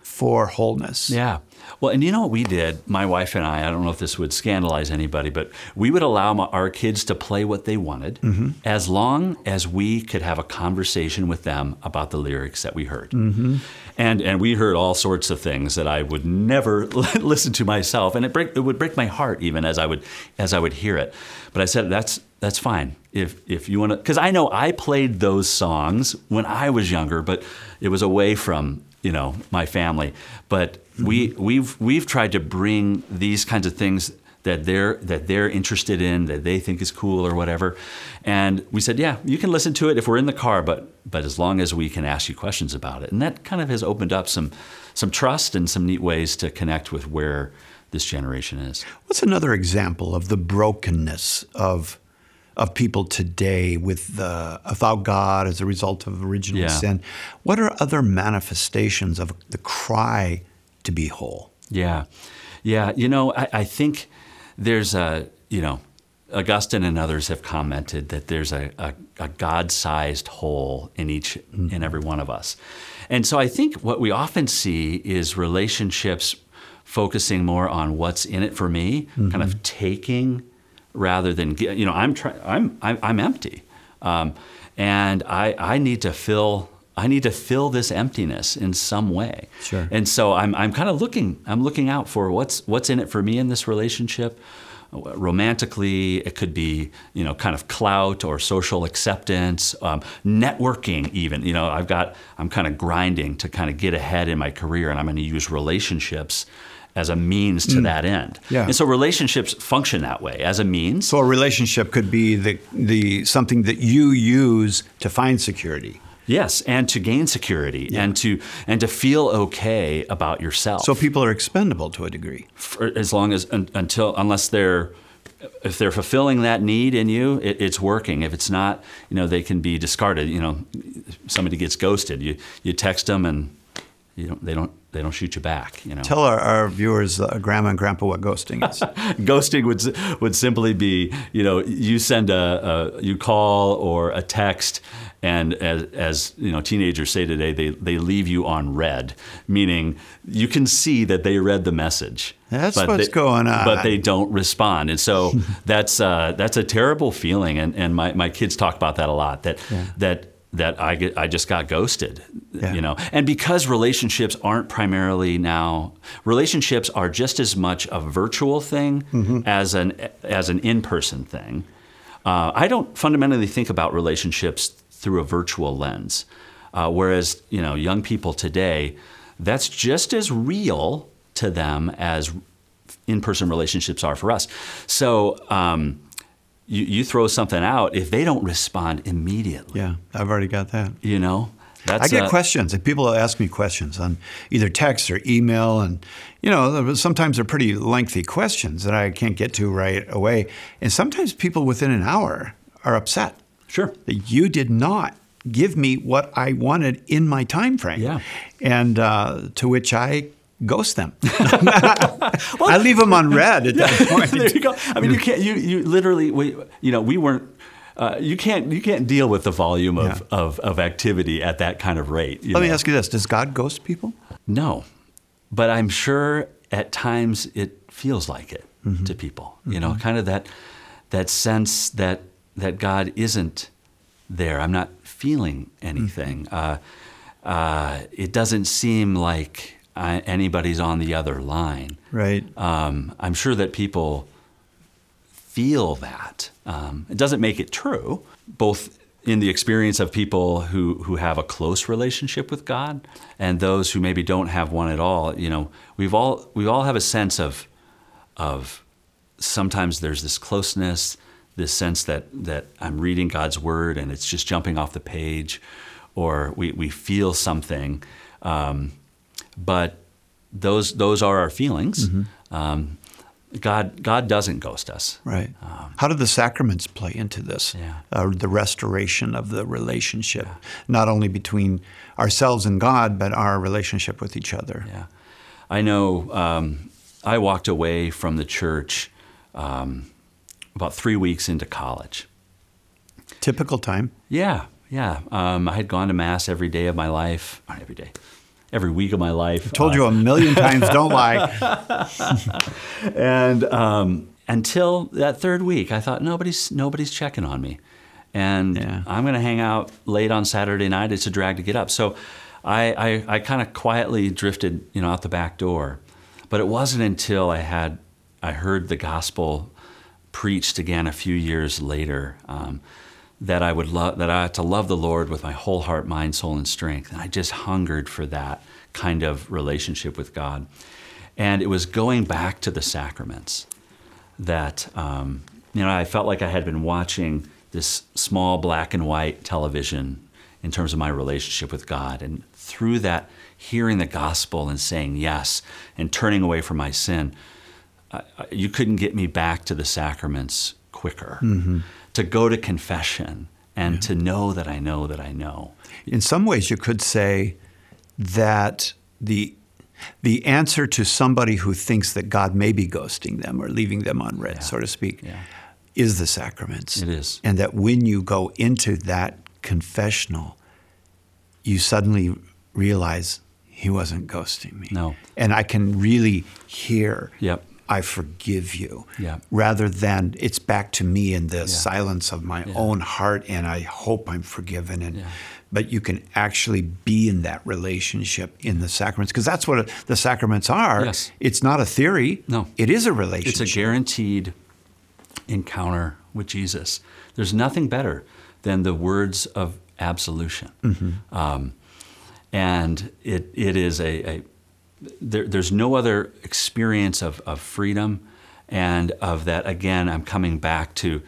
for wholeness. Yeah. Well, and you know what we did, my wife and I, I don't know if this would scandalize anybody, but we would allow our kids to play what they wanted mm-hmm. as long as we could have a conversation with them about the lyrics that we heard. Mm-hmm. And, and we heard all sorts of things that I would never listen to myself, and it, break, it would break my heart even as I would, as I would hear it. But I said, that's, that's fine. If, if you want to, because I know I played those songs when I was younger, but it was away from you know my family. But mm-hmm. we we've we've tried to bring these kinds of things that they're that they're interested in that they think is cool or whatever and we said yeah you can listen to it if we're in the car but but as long as we can ask you questions about it and that kind of has opened up some some trust and some neat ways to connect with where this generation is what's another example of the brokenness of of people today with the, without God as a result of original yeah. sin. What are other manifestations of the cry to be whole? Yeah, yeah. You know, I, I think there's a you know. Augustine and others have commented that there's a, a, a God-sized hole in each mm-hmm. in every one of us, and so I think what we often see is relationships focusing more on what's in it for me, mm-hmm. kind of taking rather than you know I'm trying I'm, I'm I'm empty, um, and I I need to fill I need to fill this emptiness in some way. Sure. And so I'm I'm kind of looking I'm looking out for what's what's in it for me in this relationship. Romantically, it could be you know kind of clout or social acceptance, um, networking even. You know I've got I'm kind of grinding to kind of get ahead in my career, and I'm going to use relationships as a means to mm. that end. Yeah. And so relationships function that way as a means. So a relationship could be the, the something that you use to find security. Yes, and to gain security yeah. and to and to feel okay about yourself. So people are expendable to a degree. For, as long as un, until unless they're if they're fulfilling that need in you, it, it's working. If it's not, you know, they can be discarded. You know, somebody gets ghosted. You you text them and you don't they don't they don't shoot you back. You know. Tell our, our viewers, uh, grandma and grandpa, what ghosting is. ghosting would would simply be, you know, you send a, a you call or a text, and as, as, you know, teenagers say today, they they leave you on read, meaning you can see that they read the message. That's what's they, going on. But they don't respond, and so that's uh, that's a terrible feeling. And and my, my kids talk about that a lot. That yeah. that that I, get, I just got ghosted, yeah. you know. And because relationships aren't primarily now, relationships are just as much a virtual thing mm-hmm. as an as an in person thing. Uh, I don't fundamentally think about relationships through a virtual lens, uh, whereas you know young people today, that's just as real to them as in person relationships are for us. So. Um, you, you throw something out, if they don't respond immediately. Yeah, I've already got that. You know? That's, I get uh, questions, and people ask me questions on either text or email, and you know, sometimes they're pretty lengthy questions that I can't get to right away. And sometimes people within an hour are upset Sure. that you did not give me what I wanted in my time frame. Yeah. And uh, to which I ghost them. I leave them on read at that point. there you go. I mean, you can't. You you literally. We you know we weren't. Uh, you can't you can't deal with the volume of, Yeah. of, of activity at that kind of rate. Let me ask you this: Does God ghost people? No, but I'm sure at times it feels like it Mm-hmm. to people. You know, kind of that that sense that that God isn't there. I'm not feeling anything. Mm-hmm. Uh, uh, it doesn't seem like Anybody's on the other line. Right. Um, I'm sure that people feel that. Um, it doesn't make it true, both in the experience of people who, who have a close relationship with God and those who maybe don't have one at all. You know, we've all we all have a sense of of sometimes there's this closeness, this sense that that I'm reading God's word and it's just jumping off the page, or we, we feel something. Um, but those those are our feelings. Um, God God doesn't ghost us. Right. How do the sacraments play into this? Yeah. Uh, the restoration of the relationship, not only between ourselves and God, but our relationship with each other. Yeah, I know. Um, I walked away from the church um, about three weeks into college. Typical time. Yeah, yeah. Um, I had gone to mass every day of my life, not every day, every week of my life. I Told you a million times, don't lie. and um, until that third week, I thought nobody's nobody's checking on me, and Yeah. I'm going to hang out late on Saturday night. It's a drag to get up, so I I, I kind of quietly drifted, you know, out the back door. But it wasn't until I had I heard the gospel preached again a few years later. Um, that I would love that I had to love the Lord with my whole heart, mind, soul, and strength. And I just hungered for that kind of relationship with God. And it was going back to the sacraments that um, you know I felt like I had been watching this small black and white television in terms of my relationship with God, and through that, hearing the gospel and saying yes and turning away from my sin, you couldn't get me back to the sacraments quicker. To go to confession and to know that I know that I know. In some ways, you could say that the the answer to somebody who thinks that God may be ghosting them or leaving them unread, so to speak, Yeah. is the sacraments. It is. And that when you go into that confessional, you suddenly realize he wasn't ghosting me. No. And I can really hear, Yep. I forgive you, Yep. rather than it's back to me in the silence of my Yeah. own heart and I hope I'm forgiven. And Yeah. But you can actually be in that relationship in the sacraments because that's what the sacraments are. Yes. It's not a theory. No. It is a relationship. It's a guaranteed encounter with Jesus. There's nothing better than the words of absolution. Um, and it, it is a, a there, there's no other experience of, of freedom and of that, again, I'm coming back to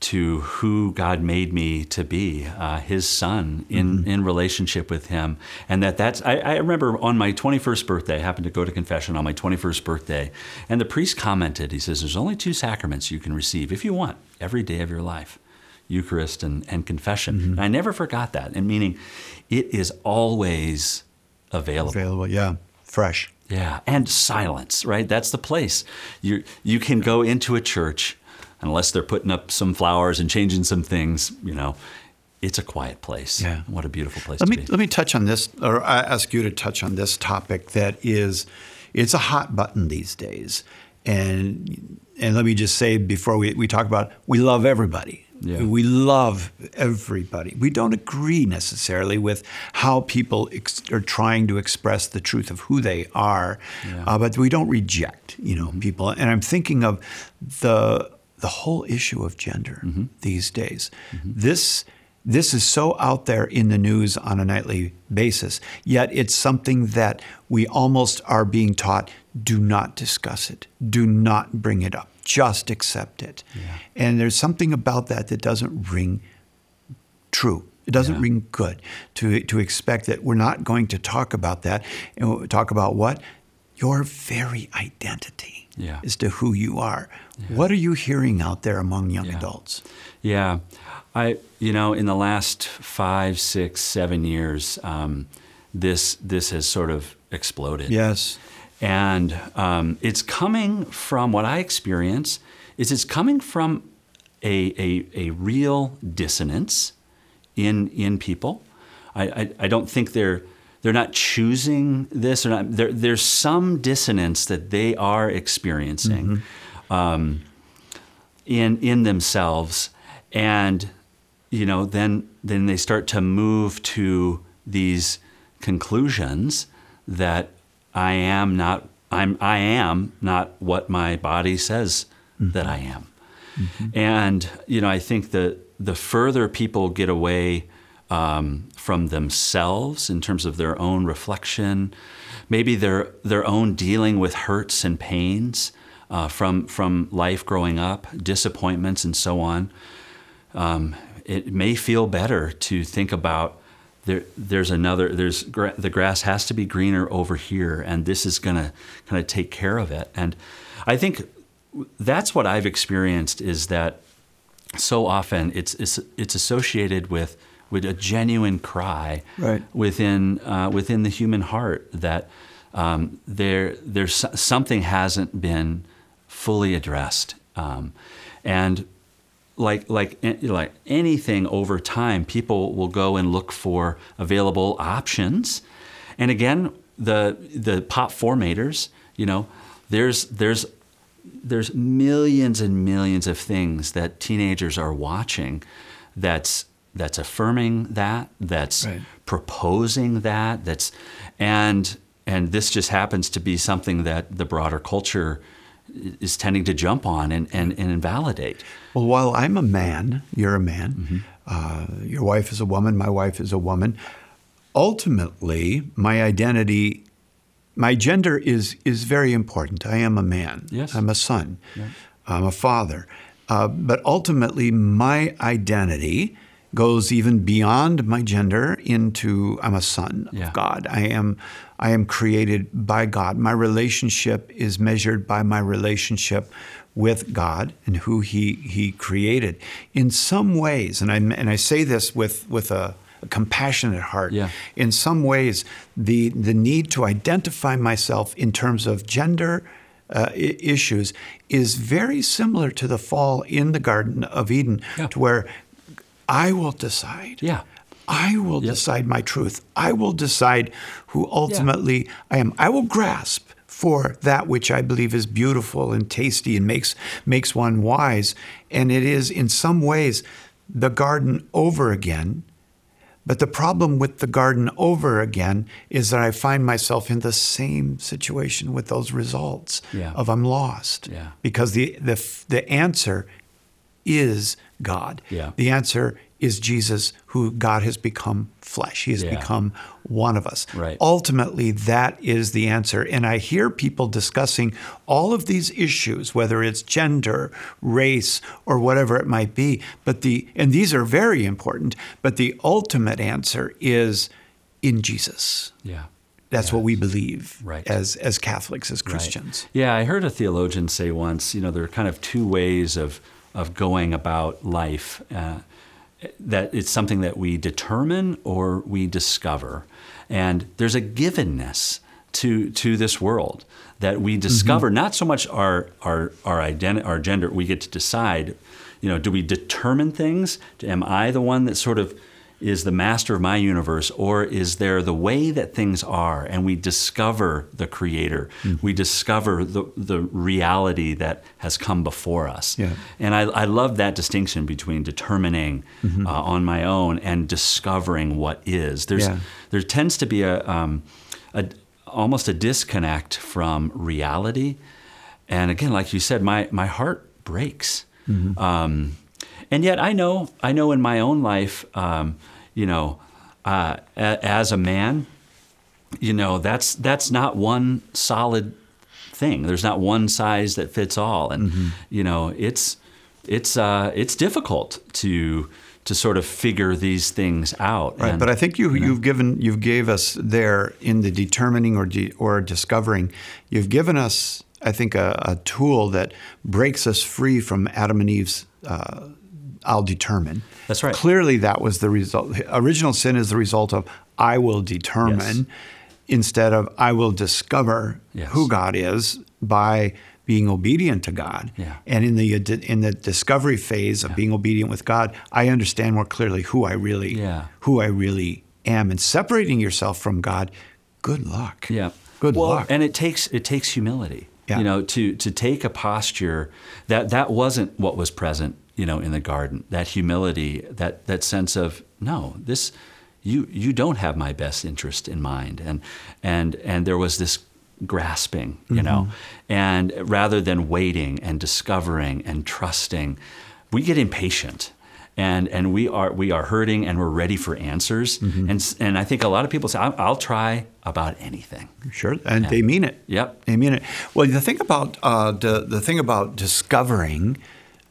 to who God made me to be, uh, His Son, in, in relationship with Him, and that that's. I, I remember on my 21st birthday, I happened to go to confession on my 21st birthday, and the priest commented. He says, "There's only two sacraments you can receive if you want every day of your life." Eucharist and, and confession. And I never forgot that. And meaning it is always available. Available, yeah. Fresh. Yeah, and silence, right? That's the place. You you can go into a church unless they're putting up some flowers and changing some things, you know. It's a quiet place. Yeah. What a beautiful place Let to me be. let me touch on this, or I ask you to touch on this topic that is, it's a hot button these days, and and let me just say before we, we talk about, it, we love everybody. Yeah. We love everybody. We don't agree necessarily with how people ex- are trying to express the truth of who they are, Yeah. uh, but we don't reject, you know, people. And I'm thinking of the the whole issue of gender these days. This this is so out there in the news on a nightly basis, yet it's something that we almost are being taught do not discuss it, do not bring it up, just accept it. And there's something about that that doesn't ring true It doesn't Yeah. ring good to to expect that we're not going to talk about that. And we'll talk about what your very identity Yeah. as to who you are. What are you hearing out there among young Yeah. adults? Yeah, I you know in the last five, six, seven years, um, this this has sort of exploded. Yes. And um, it's coming from what I experience is it's coming from a a, a real dissonance in in people. I, I, I don't think they're they're not choosing this or not. There, there's some dissonance that they are experiencing um, in in themselves, and you know then then they start to move to these conclusions that I am not I'm I am not what my body says that I am. And you know, I think that the further people get away um, from themselves in terms of their own reflection, maybe their their own dealing with hurts and pains uh, from from life growing up, disappointments and so on, um, it may feel better to think about there, there's another there's gra- the grass has to be greener over here and this is going to kind of take care of it and i think that's what i've experienced is that so often it's it's, it's associated with with a genuine cry Right. within uh, within the human heart that um, there there's something hasn't been fully addressed um, and like like like anything over time, people will go and look for available options. And again, the the pop formators, you know, there's there's there's millions and millions of things that teenagers are watching that's that's affirming that, that's Right. proposing that, that's and and this just happens to be something that the broader culture is tending to jump on and, and, and invalidate. Well, while I'm a man, you're a man. Uh, your wife is a woman. My wife is a woman. Ultimately, my identity, my gender is is very important. I am a man. Yes. I'm a son. I'm a father. Uh, but ultimately, my identity goes even beyond my gender into I'm a son Yeah. of God. I am I am created by God. My relationship is measured by my relationship with God and who He He created. In some ways, and I and I say this with with a, a compassionate heart. Yeah. In some ways, the the need to identify myself in terms of gender. Uh, issues is very similar to the fall in the Garden of Eden, Yeah. to where I will decide. Yeah. I will Yep. decide my truth. I will decide who ultimately I am. I will grasp for that which I believe is beautiful and tasty and makes makes one wise. And it is in some ways the garden over again. But the problem with the garden over again is that I find myself in the same situation with those results Yeah. of I'm lost. Yeah. Because the, the the answer is God. Yeah. The answer is Jesus, who God has become flesh. He has Yeah. become one of us. Right. Ultimately, that is the answer. And I hear people discussing all of these issues, whether it's gender, race, or whatever it might be. But the and these are very important, but the ultimate answer is in Jesus. Yeah. That's what we believe Right. as as Catholics, as Right. Christians. Yeah, I heard a theologian say once, you know, there are kind of two ways of, of going about life. Uh, that it's something that we determine or we discover. And there's a givenness to, to this world that we mm-hmm. discover, not so much our, our, our, identi- our gender, we get to decide, you know, do we determine things? Am I the one that sort of is the master of my universe, or is there the way that things are, and we discover the Creator, we discover the the reality that has come before us. Yeah. And I, I love that distinction between determining Mm-hmm. uh, on my own and discovering what is. There's Yeah. there tends to be a, um, a almost a disconnect from reality, and again, like you said, my my heart breaks. Mm-hmm. Um, and yet, I know I know in my own life, um, you know, uh, a, as a man, you know, that's that's not one solid thing. There's not one size that fits all, and Mm-hmm. you know, it's it's uh, it's difficult to to sort of figure these things out. Right, And- but I think you, you've given you've gave us there in the determining or de, or discovering, you've given us I think a, a tool that breaks us free from Adam and Eve's. Uh, I'll determine. That's right. Clearly, that was the result. Original sin is the result of I will determine, Yes. instead of I will discover Yes. who God is by being obedient to God. Yeah. And in the in the discovery phase of being obedient with God, I understand more clearly who I really Yeah. who I really am. And separating yourself from God, good luck. Yeah. Good well, luck. And it takes it takes humility. Yeah. You know, to to take a posture that that wasn't what was present, you know, in the garden. That humility, that that sense of no, this you you don't have my best interest in mind. And and and there was this grasping, you know. Mm-hmm. And rather than waiting and discovering and trusting, we get impatient. And, and we are we are hurting and we're ready for answers Mm-hmm. and and I think a lot of people say I'll, I'll try about anything Sure, and they mean it. Yep. they mean it. Well, the thing about uh, the the thing about discovering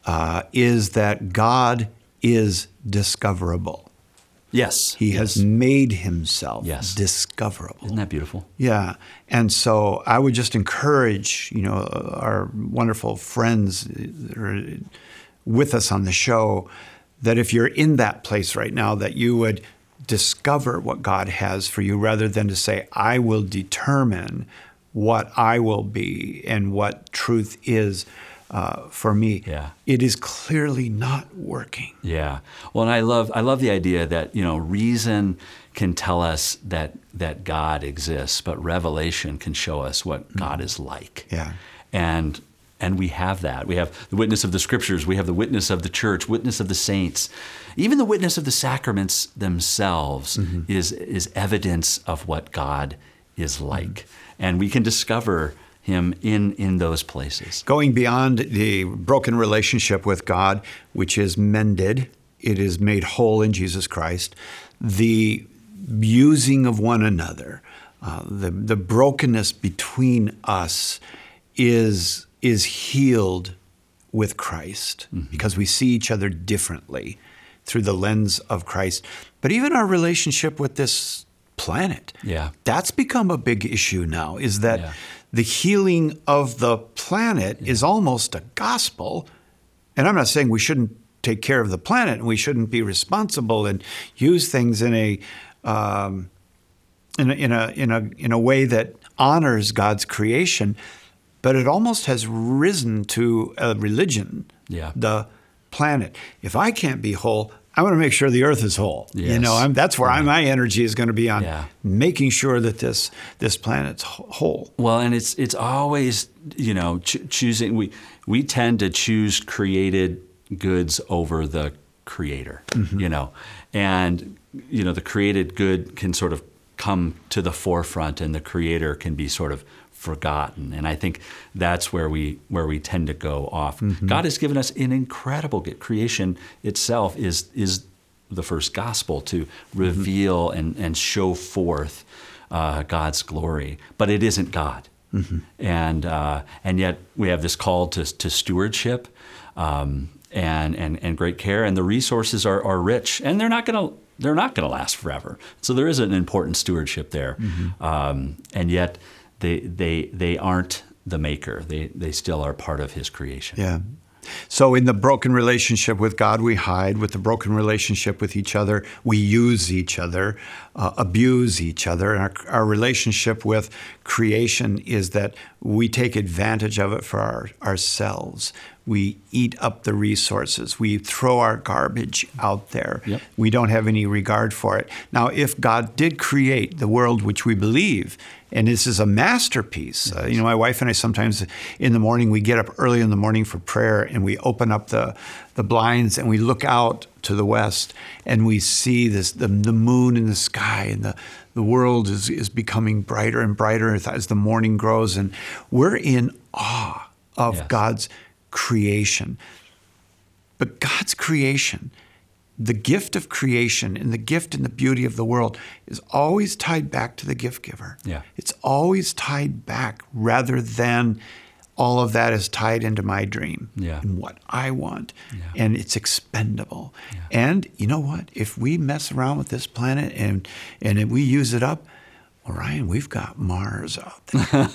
uh, is that God is discoverable. Yes. He yes. has made Himself Yes. discoverable. Isn't that beautiful? Yeah, and so I would just encourage you know our wonderful friends that are with us on the show that if you're in that place right now, that you would discover what God has for you rather than to say, "I will determine what I will be and what truth is." Uh, for me, Yeah. it is clearly not working. Yeah. Well, and I love I love the idea that you know reason can tell us that that God exists, but revelation can show us what mm. God is like. Yeah. And and we have that. We have the witness of the scriptures. We have the witness of the church, witness of the saints. Even the witness of the sacraments themselves mm-hmm. is is evidence of what God is mm-hmm. like, and we can discover Him in in those places. Going beyond the broken relationship with God, which is mended, it is made whole in Jesus Christ, the using of one another, uh, the, the brokenness between us is, is healed with Christ because we see each other differently through the lens of Christ. But even our relationship with this planet, Yeah. that's become a big issue now, is that Yeah. The healing of the planet is almost a gospel. And I'm not saying we shouldn't take care of the planet and we shouldn't be responsible and use things in a um, in a, in a in a in a way that honors God's creation, but it almost has risen to a religion. Yeah. The planet. If I can't be whole, I want to make sure the earth is whole. You know, I'm, that's where I, my energy is going to be on Yeah. making sure that this this planet's whole. Well, and it's it's always you know ch- choosing. We we tend to choose created goods over the creator. Mm-hmm. You know, and you know the created good can sort of come to the forefront, and the creator can be sort of forgotten. And I think that's where we where we tend to go off. God has given us an incredible gift. Creation itself is is the first gospel to reveal and, and show forth uh, God's glory, but it isn't God. And uh, and yet we have this call to, to stewardship um, and, and and great care, and the resources are, are rich, and they're not going to they're not going to last forever. So there is an important stewardship there, um, and yet they they they aren't the maker. They they still are part of His creation. Yeah. So, in the broken relationship with God, we hide. With the broken relationship with each other, we use each other, uh, abuse each other. And our, our relationship with creation is that we take advantage of it for our, ourselves. We eat up the resources. We throw our garbage out there. Yep. We don't have any regard for it. Now, if God did create the world which we believe, and this is a masterpiece, uh, you know, my wife and I sometimes in the morning we get up early in the morning for prayer and we open up the the blinds and we look out to the west and we see this the, the moon in the sky and the the world is is becoming brighter and brighter as, the morning grows and we're in awe of Yes. God's creation. But God's creation, the gift of creation and the gift and the beauty of the world is always tied back to the gift giver. Yeah. It's always tied back rather than all of that is tied into my dream Yeah. and what I want, Yeah. and it's expendable. And you know what? If we mess around with this planet and and if we use it up, well, Ryan, we've got Mars out there.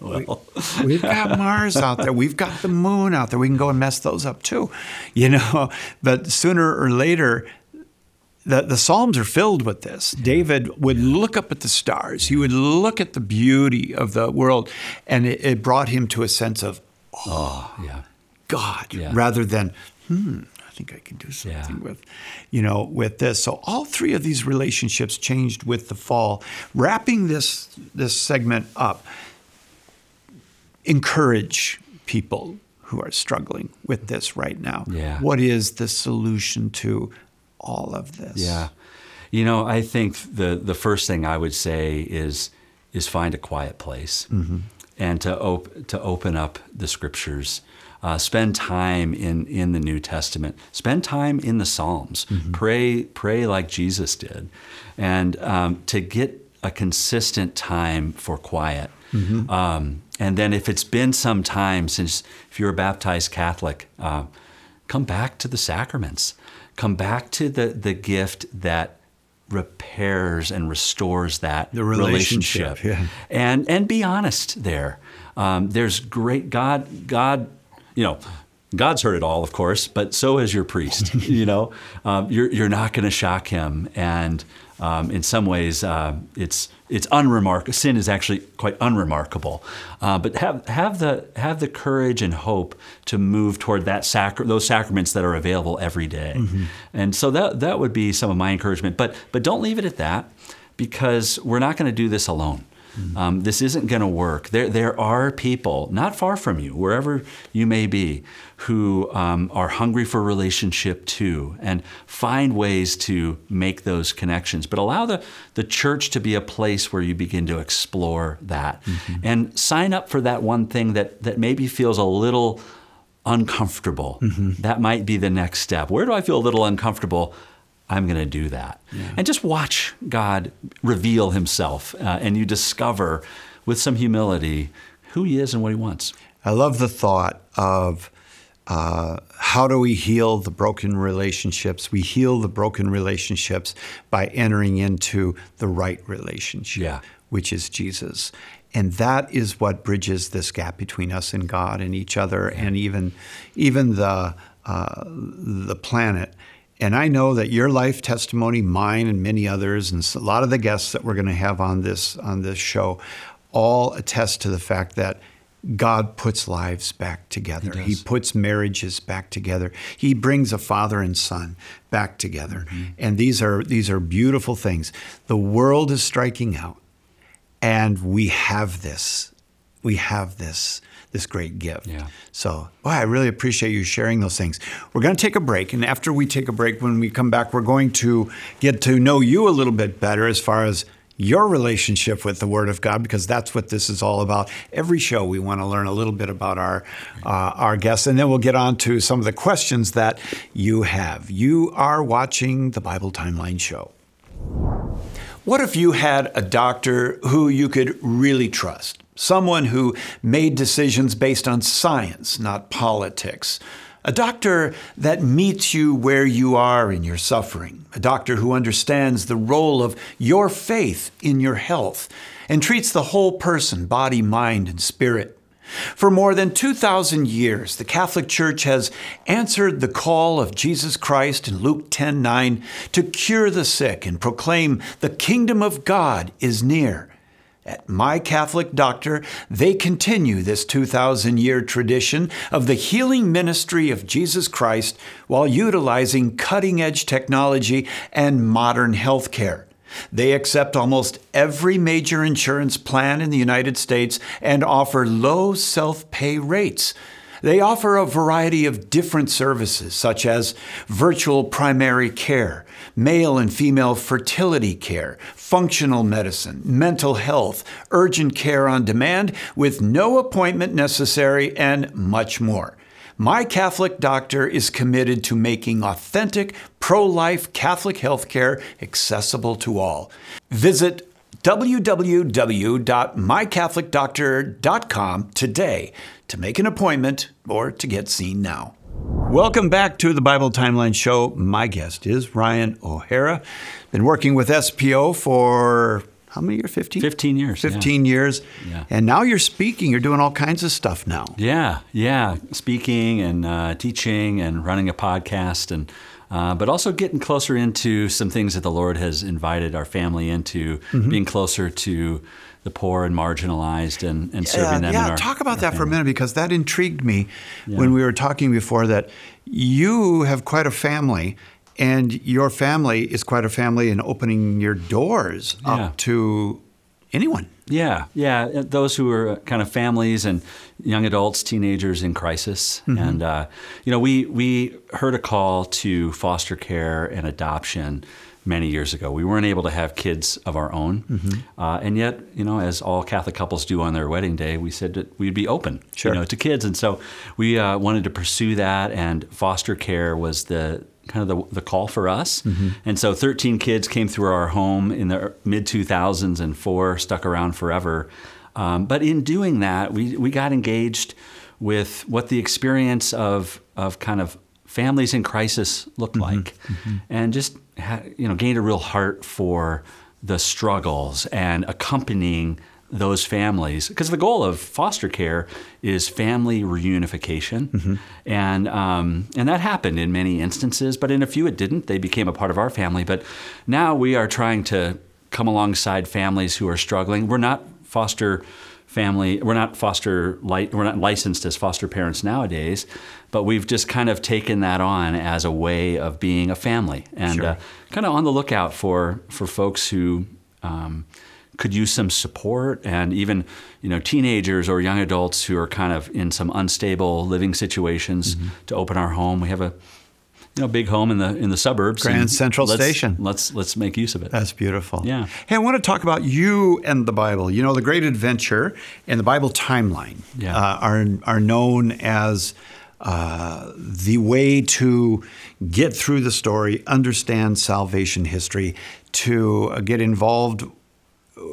we, have got Mars out there. We've got the moon out there. We can go and mess those up too, you know. But sooner or later, the, the Psalms are filled with this. David would look up at the stars, he would look at the beauty of the world, and it, it brought him to a sense of Oh, yeah. God Yeah. rather than, hmm, think I can do something Yeah. with, you know, with this. So all three of these relationships changed with the fall. Wrapping this this segment up, encourage people who are struggling with this right now. Yeah. What is the solution to all of this? Yeah. You know, I think the the first thing I would say is is find a quiet place mm-hmm. and to op- to open up the scriptures. Uh, spend time in, in the New Testament. Spend time in the Psalms. Pray pray like Jesus did, and um, to get a consistent time for quiet. Um, and then, if it's been some time since, if you're a baptized Catholic, uh, come back to the sacraments. Come back to the, the gift that repairs and restores that The relationship, yeah. And and be honest there. Um, there's great God God, you know, God's heard it all, of course, but so has your priest. you know, um, you're you're not going to shock him, and um, in some ways, uh, it's it's unremarkable. Sin is actually quite unremarkable, uh, but have have the have the courage and hope to move toward that sacra- those sacraments that are available every day. and so that that would be some of my encouragement. But but don't leave it at that, because we're not going to do this alone. Um, this isn't going to work. There, there are people not far from you, wherever you may be, who um, are hungry for relationship too, and find ways to make those connections. But allow the, the church to be a place where you begin to explore that, and sign up for that one thing that that maybe feels a little uncomfortable. That might be the next step. Where do I feel a little uncomfortable? I'm going to do that. And just watch God reveal himself, uh, and you discover with some humility who he is and what he wants. I love the thought of uh, how do we heal the broken relationships? We heal the broken relationships by entering into the right relationship, Yeah. which is Jesus. And that is what bridges this gap between us and God and each other and even, even the, uh, the planet. And I know that your life testimony, mine and many others, and a lot of the guests that we're going to have on this on this show, all attest to the fact that God puts lives back together. He He, puts marriages back together. He brings a father and son back together. Mm-hmm. And these are these are beautiful things. The world is striking out, and we have this. We have this this great gift. Yeah. So, I really appreciate you sharing those things. We're going to take a break, and after we take a break, when we come back, we're going to get to know you a little bit better as far as your relationship with the Word of God, because that's what this is all about. Every show, we want to learn a little bit about our uh, our guests, and then we'll get on to some of the questions that you have. You are watching the Bible Timeline Show. What if you had a doctor who you could really trust? Someone who made decisions based on science, not politics. A doctor that meets you where you are in your suffering. A doctor who understands the role of your faith in your health and treats the whole person, body, mind, and spirit. For more than 2,000 years, the Catholic Church has answered the call of Jesus Christ in Luke 10 9 to cure the sick and proclaim the kingdom of God is near. At My Catholic Doctor, they continue this 2,000 year tradition of the healing ministry of Jesus Christ while utilizing cutting edge technology and modern healthcare. They accept almost every major insurance plan in the United States and offer low self pay rates. They offer a variety of different services, such as virtual primary care, male and female fertility care, functional medicine, mental health, urgent care on demand with no appointment necessary, and much more. My Catholic Doctor is committed to making authentic, pro life Catholic healthcare accessible to all. Visit www.mycatholicdoctor.com today to make an appointment or to get seen now. Welcome back to the Bible Timeline Show. My guest is Ryan O'Hara. Been working with SPO for how many years? 15? 15 years. 15 yeah. years. Yeah. And now you're speaking. You're doing all kinds of stuff now. Yeah, yeah. Speaking and uh, teaching and running a podcast and uh, but also getting closer into some things that the Lord has invited our family into, mm-hmm. being closer to the poor and marginalized and, and serving them. Yeah, our, talk about that family. for a minute because that intrigued me yeah. when we were talking before that you have quite a family and your family is quite a family in opening your doors yeah. up to anyone. Yeah, yeah. Those who are kind of families and young adults, teenagers in crisis, mm-hmm. and uh, you know, we we heard a call to foster care and adoption many years ago. We weren't able to have kids of our own, mm-hmm. uh, and yet, you know, as all Catholic couples do on their wedding day, we said that we'd be open, sure. you know, to kids, and so we uh, wanted to pursue that. And foster care was the kind of the, the call for us. Mm-hmm. And so 13 kids came through our home in the mid 2000s, and four stuck around forever. Um, but in doing that, we, we got engaged with what the experience of, of kind of families in crisis looked mm-hmm. like, mm-hmm. and just ha- you know gained a real heart for the struggles and accompanying those families because the goal of foster care is family reunification mm-hmm. and um, and that happened in many instances but in a few it didn't they became a part of our family but now we are trying to come alongside families who are struggling we're not foster family we're not foster li- we're not licensed as foster parents nowadays but we've just kind of taken that on as a way of being a family and sure. uh, kind of on the lookout for for folks who um, could use some support and even you know teenagers or young adults who are kind of in some unstable living situations mm-hmm. to open our home we have a you know big home in the in the suburbs grand central let's, station. let's let's make use of it. That's beautiful. Yeah. Hey i want to talk about you and the bible. You know the great adventure and the bible timeline yeah. uh, are are known as uh, the way to get through the story, understand salvation history, to uh, get involved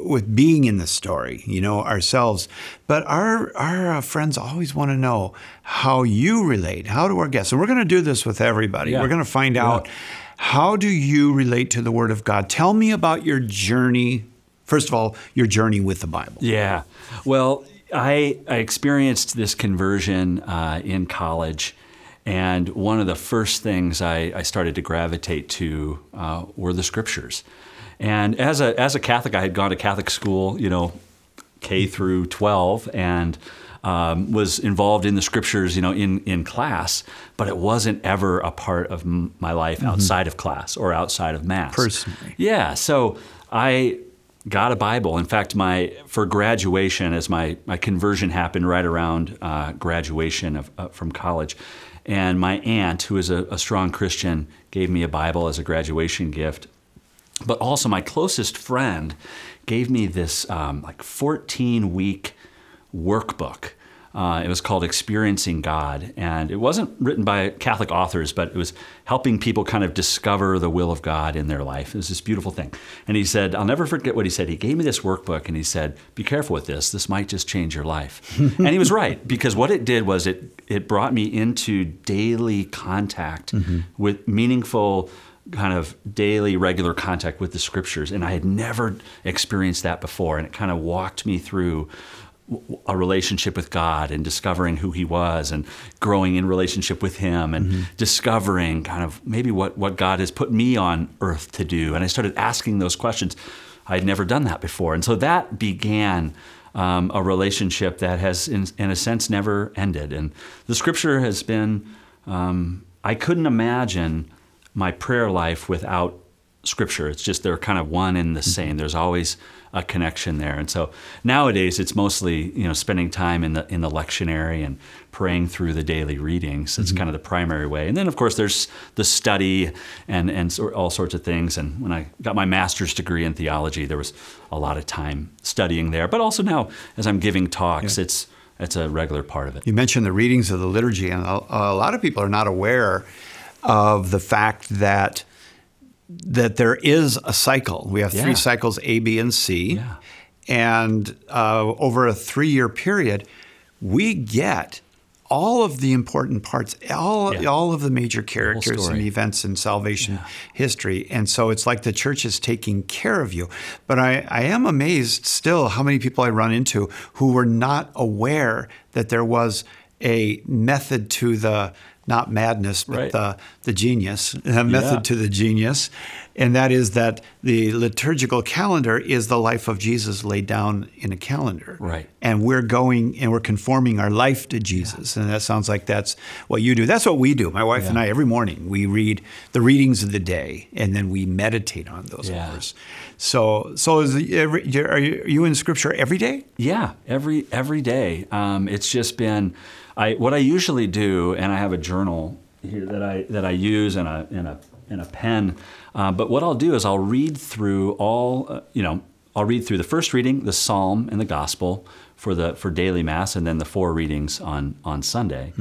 with being in the story, you know, ourselves. But our our uh, friends always want to know how you relate. How do our guests? And we're going to do this with everybody. Yeah. We're going to find out how do you relate to the Word of God. Tell me about your journey. First of all, your journey with the Bible. Yeah. Well, I, I experienced this conversion uh, in college. And one of the first things I, I started to gravitate to uh, were the scriptures. And as a as a Catholic, I had gone to Catholic school, you know, K through 12, and um, was involved in the scriptures, you know, in in class, but it wasn't ever a part of m- my life mm-hmm. outside of class or outside of mass. Personally, yeah. So I got a Bible. In fact, my for graduation, as my my conversion happened right around uh, graduation of, uh, from college, and my aunt, who is a, a strong Christian, gave me a Bible as a graduation gift. But also, my closest friend gave me this um, like 14 week workbook. Uh, it was called Experiencing God, and it wasn't written by Catholic authors, but it was helping people kind of discover the will of God in their life. It was this beautiful thing. And he said, I'll never forget what he said. He gave me this workbook, and he said, "Be careful with this. This might just change your life." and he was right because what it did was it it brought me into daily contact mm-hmm. with meaningful kind of daily, regular contact with the scriptures. And I had never experienced that before. And it kind of walked me through a relationship with God and discovering who He was and growing in relationship with Him and mm-hmm. discovering kind of maybe what, what God has put me on earth to do. And I started asking those questions. I had never done that before. And so that began um, a relationship that has, in, in, a sense, never ended. And the scripture has been, um, I couldn't imagine my prayer life without scripture. It's just they're kind of one and the mm-hmm. same. There's always a connection there. And so nowadays it's mostly, you know, spending time in the in the lectionary and praying through the daily readings. It's mm-hmm. kind of the primary way. And then of course there's the study and and all sorts of things. And when I got my master's degree in theology, there was a lot of time studying there. But also now as I'm giving talks, yeah. it's it's a regular part of it. You mentioned the readings of the liturgy, and a, a lot of people are not aware of the fact that that there is a cycle. We have Yeah. three cycles A, B, and C. Yeah. And uh, over a three year period, we get all of the important parts, all, Yeah. all of the major characters and events in salvation history. And so it's like the church is taking care of you. But I, I am amazed still how many people I run into who were not aware that there was a method to the not madness, but Right. the the genius, a method Yeah. to the genius, and that is that the liturgical calendar is the life of Jesus laid down in a calendar. Right. And we're going and we're conforming our life to Jesus. And that sounds like that's what you do. That's what we do. My wife and I, every morning, we read the readings of the day and then we meditate on those Yeah. words. So, so is every, are you are you in scripture every day? Yeah, every every day. Um, it's just been, I what I usually do, and I have a journal here that I that I use and a and a and a pen. Uh, but what I'll do is I'll read through all, uh, you know, I'll read through the first reading, the Psalm and the Gospel for the for daily Mass, and then the four readings on on Sunday,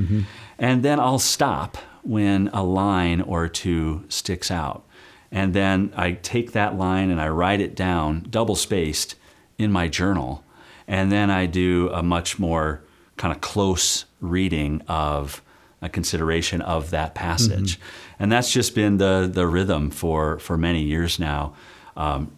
and then I'll stop when a line or two sticks out. And then I take that line and I write it down, double spaced, in my journal. And then I do a much more kind of close reading of a consideration of that passage. And that's just been the, the rhythm for, for many years now. Um,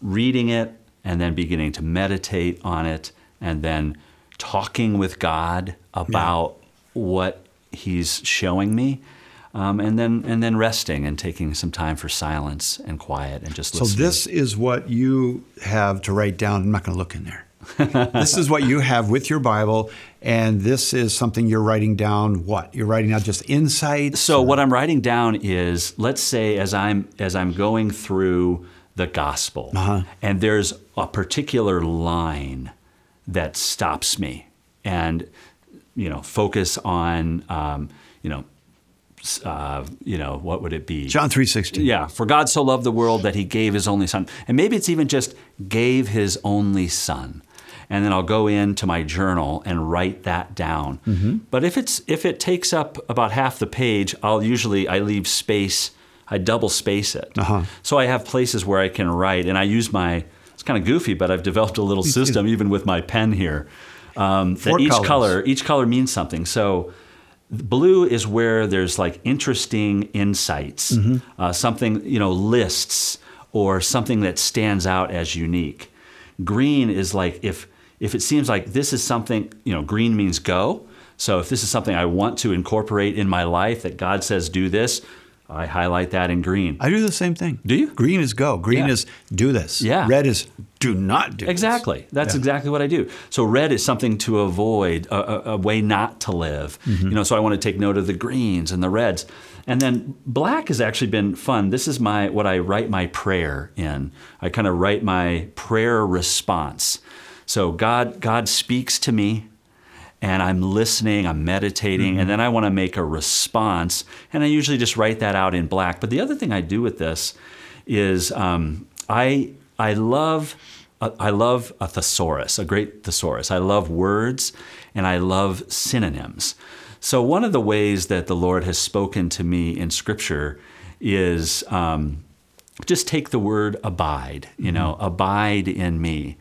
reading it and then beginning to meditate on it and then talking with God about what He's showing me um, and then and then resting and taking some time for silence and quiet and just So listening. this is what you have to write down. I'm not going to look in there. This is what you have with your Bible, and this is something you're writing down. What you're writing down, just insights. So what I'm writing down is, let's say, as I'm as I'm going through the gospel, Uh-huh. and there's a particular line that stops me, and you know, focus on, um, you know, uh, you know, what would it be? John three sixteen. Yeah, for God so loved the world that he gave his only son. And maybe it's even just gave his only son. And then I'll go into my journal and write that down. But if it's if it takes up about half the page, I'll usually I leave space, I double space it. Uh-huh. So I have places where I can write and I use my it's kind of goofy, but I've developed a little system even with my pen here. Um, that each colors. color each color means something. So blue is where there's like interesting insights, Mm-hmm. uh, something, you know, lists or something that stands out as unique. Green is like if if it seems like this is something, you know, green means go. So if this is something I want to incorporate in my life that God says do this, I highlight that in green. I do the same thing. Do you? Green is go. Green Yeah. is do this. Yeah. Red is do not do this. Exactly. That's Yeah. exactly what I do. So red is something to avoid, a, a, a way not to live. Mm-hmm. You know, so I want to take note of the greens and the reds. And then black has actually been fun. This is my what I write my prayer in. I kind of write my prayer response. So God God speaks to me and I'm listening, I'm meditating, and then I want to make a response, and I usually just write that out in black. But the other thing I do with this is um, I I love I love a thesaurus, a great thesaurus. I love words, and I love synonyms. So one of the ways that the Lord has spoken to me in Scripture is. Um, just take the word abide, you know, abide in me.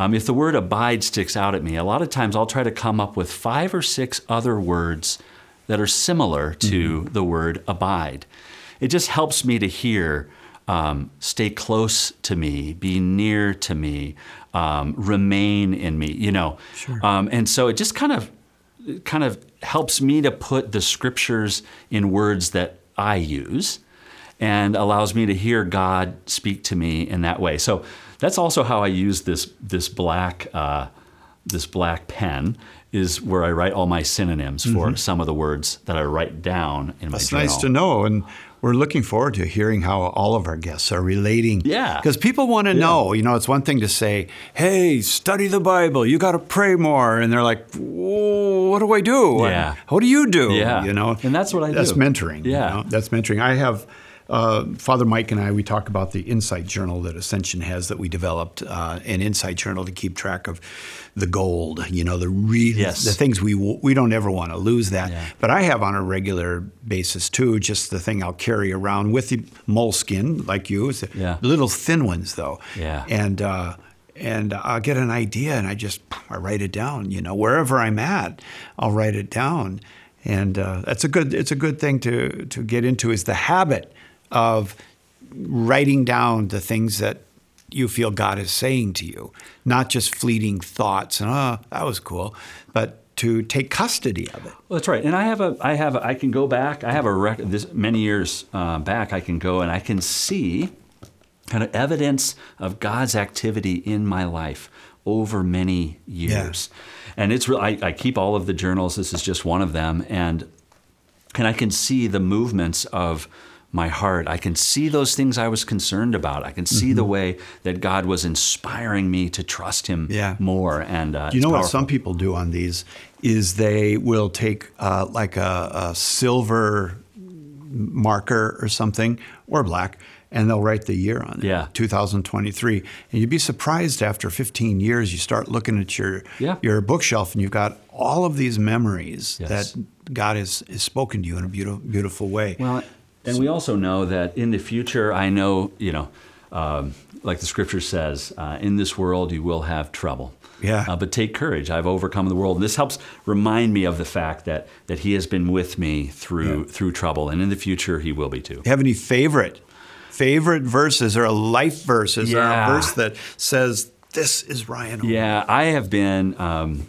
Um, if the word abide sticks out at me, a lot of times I'll try to come up with five or six other words that are similar to the word abide. It just helps me to hear um, stay close to me, be near to me, um, remain in me, you know. Um, and so it just kind of kind of helps me to put the scriptures in words that I use and allows me to hear God speak to me in that way. So that's also how I use this this black uh, this black pen is where I write all my synonyms for some of the words that I write down in my It's journal. nice to know, and we're looking forward to hearing how all of our guests are relating. Yeah. because people want to know. You know, it's one thing to say, "Hey, study the Bible. You got to pray more," and they're like, "What do I do? Yeah. What do you do?" Yeah. you know, And that's what I That's do. That's mentoring. you Yeah. know? that's mentoring. I have. Uh, Father Mike and I, we talk about the Insight Journal that Ascension has that we developed, uh, an Insight Journal to keep track of the gold, you know, the re- Yes. the things we we don't ever want to lose that. Yeah. But I have on a regular basis too, just the thing I'll carry around with the moleskin, like you, the Yeah. little thin ones though. Yeah. And uh, and I'll get an idea and I just I write it down. You know, wherever I'm at, I'll write it down. And uh, that's a good it's a good thing to to get into is the habit of writing down the things that you feel God is saying to you, not just fleeting thoughts and oh that was cool, but to take custody of it. Well, that's right. And I have a, I have, a, I can go back. I have a record. This many years uh, back. I can go and I can see kind of evidence of God's activity in my life over many years. And it's real. I, I keep all of the journals. This is just one of them, and and I can see the movements of my heart. I can see those things I was concerned about. I can see the way that God was inspiring me to trust Him Mm-hmm. Yeah. more. And uh, You know what some people do on these is they will take uh, like a, a silver marker or something or black and they'll write the year on it Yeah. 2023 and you'd be surprised after 15 years you start looking at your Yeah. your bookshelf and you've got all of these memories Yes. that God has, has spoken to you in a beautiful beautiful way Well, and we also know that in the future, I know, you know, um, like the scripture says, uh, in this world you will have trouble. Yeah. Uh, but take courage. I've overcome the world. And this helps remind me of the fact that that He has been with me through Yeah. through trouble, and in the future He will be too. you have any favorite favorite verses or a life verse is there a verse that says this is Ryan? Yeah, I have been. Um,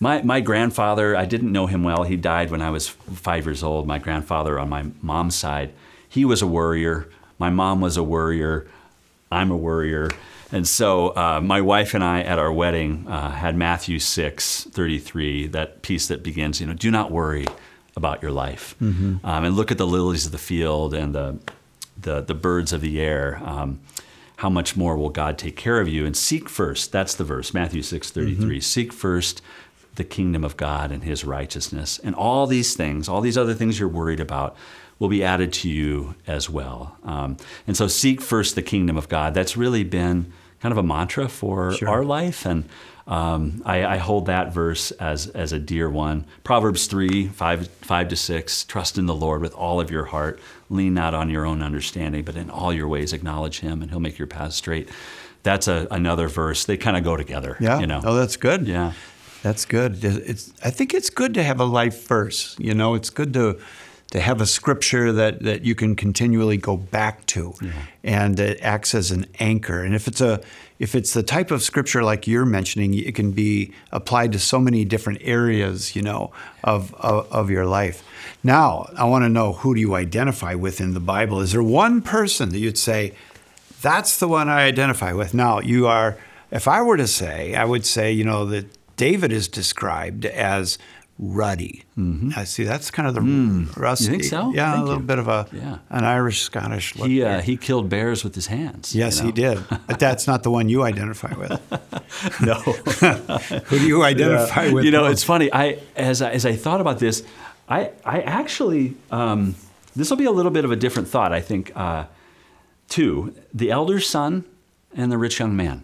my my grandfather, I didn't know him well. He died when I was five years old. My grandfather on my mom's side, he was a worrier. My mom was a worrier. I'm a worrier. And so uh, my wife and I at our wedding uh, had Matthew 6, 33, that piece that begins, you know, do not worry about your life. Um, and look at the lilies of the field and the, the, the birds of the air. Um, how much more will God take care of you? And seek first, that's the verse, Matthew 6, 33. Seek first the kingdom of God and his righteousness. And all these things, all these other things you're worried about, will be added to you as well. Um, and so seek first the kingdom of God. That's really been kind of a mantra for Sure. our life. And um, I, I hold that verse as, as a dear one. Proverbs 3, 5, 5 to 6, trust in the Lord with all of your heart. Lean not on your own understanding, but in all your ways acknowledge him and he'll make your path straight. That's a, another verse. They kind of go together. Yeah. You know? Oh, that's good. Yeah. That's good. It's. I think it's good to have a life verse. You know, it's good to to have a scripture that that you can continually go back to, and it acts as an anchor. And if it's a if it's the type of scripture like you're mentioning, it can be applied to so many different areas. You know, of of, of your life. Now, I want to know who do you identify with in the Bible? Is there one person that you'd say? That's the one I identify with. Now, you are, if I were to say, I would say, you know, that David is described as ruddy. I see that's kind of the rusty. Mm-hmm. You think so? Yeah, Thank a little you. bit of a Yeah. an Irish Scottish look. He, uh, he killed bears with his hands. you yes, know? he did. But that's not the one you identify with. No. Who do you identify with? you know, most? it's funny. I as I, as I thought about this, I I actually um, this will be a little bit of a different thought. I think uh, too. The elder son and the rich young man.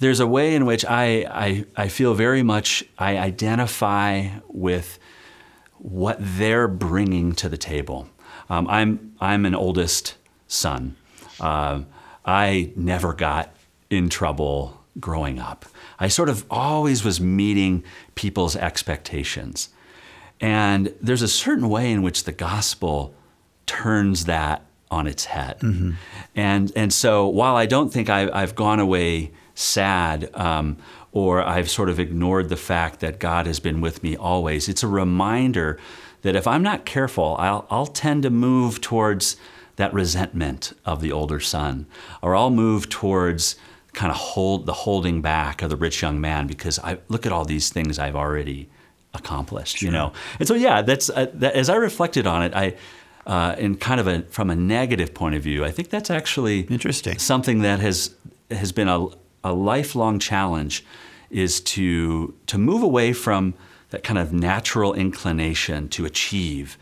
There's a way in which I, I I feel very much I identify with what they're bringing to the table. Um, I'm I'm an oldest son. Uh, I never got in trouble growing up. I sort of always was meeting people's expectations, and there's a certain way in which the gospel turns that on its head. And and so while I don't think I, I've gone away sad um, or I've sort of ignored the fact that God has been with me always, it's a reminder that if I'm not careful, I'll, I'll tend to move towards that resentment of the older son, or I'll move towards kind of hold the holding back of the rich young man because I look at all these things I've already accomplished, you know. And so yeah, that's uh, that, as I reflected on it, I uh, in kind of a from a negative point of view, I think that's actually Interesting. Something that has has been a, a lifelong challenge is to to move away from that kind of natural inclination to achieve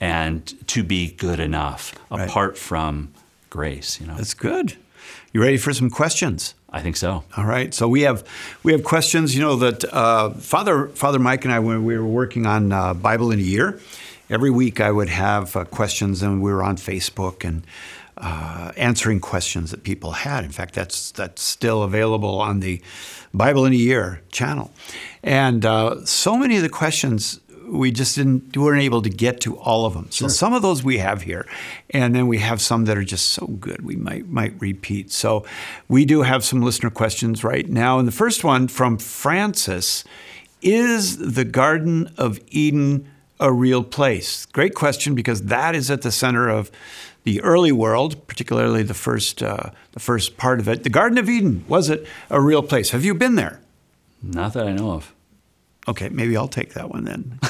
and to be good enough Right. apart from grace. You know, That's good. You ready for some questions? I think so. All right. So we have we have questions. You know that uh, Father Father Mike and I, when we were working on uh, Bible in a year, every week I would have uh, questions, and we were on Facebook and uh, answering questions that people had. In fact, that's that's still available on the Bible in a Year channel, and uh, so many of the questions we just didn't weren't able to get to all of them. So some of those we have here, and then we have some that are just so good we might might repeat. So we do have some listener questions right now, and the first one from Francis is the Garden of Eden a real place? Great question because that is at the center of the early world, particularly the first uh, the first part of it. The Garden of Eden was it a real place? Have you been there? Not that I know of. Okay, maybe I'll take that one then.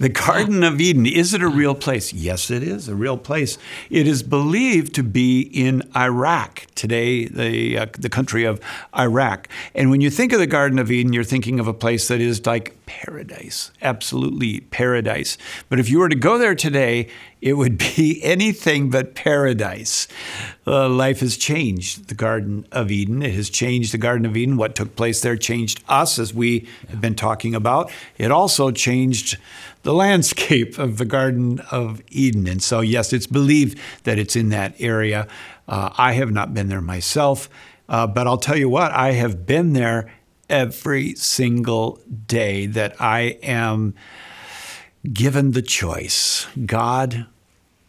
the Garden of Eden, is it a real place? Yes, it is a real place. It is believed to be in Iraq, today, the, uh, the country of Iraq. And when you think of the Garden of Eden, you're thinking of a place that is like paradise, absolutely paradise. But if you were to go there today, it would be anything but paradise. Uh, life has changed the Garden of Eden. It has changed the Garden of Eden. What took place there changed us, as we have been talking about. It also changed the landscape of the Garden of Eden. And so, yes, it's believed that it's in that area. Uh, I have not been there myself, uh, but I'll tell you what, I have been there every single day that I am given the choice God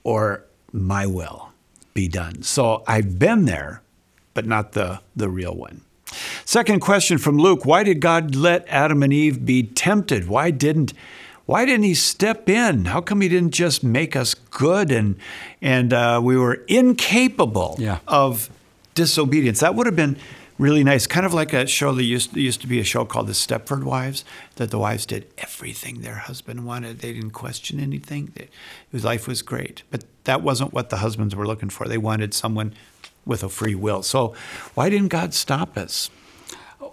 or my will be done. So I've been there, but not the, the real one. Second question from Luke Why did God let Adam and Eve be tempted? Why didn't why didn't he step in? How come he didn't just make us good and and uh, we were incapable Yeah. of disobedience? That would have been really nice. Kind of like a show that used, used to be a show called The Stepford Wives, that the wives did everything their husband wanted. They didn't question anything. They, his life was great. But that wasn't what the husbands were looking for. They wanted someone with a free will. So why didn't God stop us?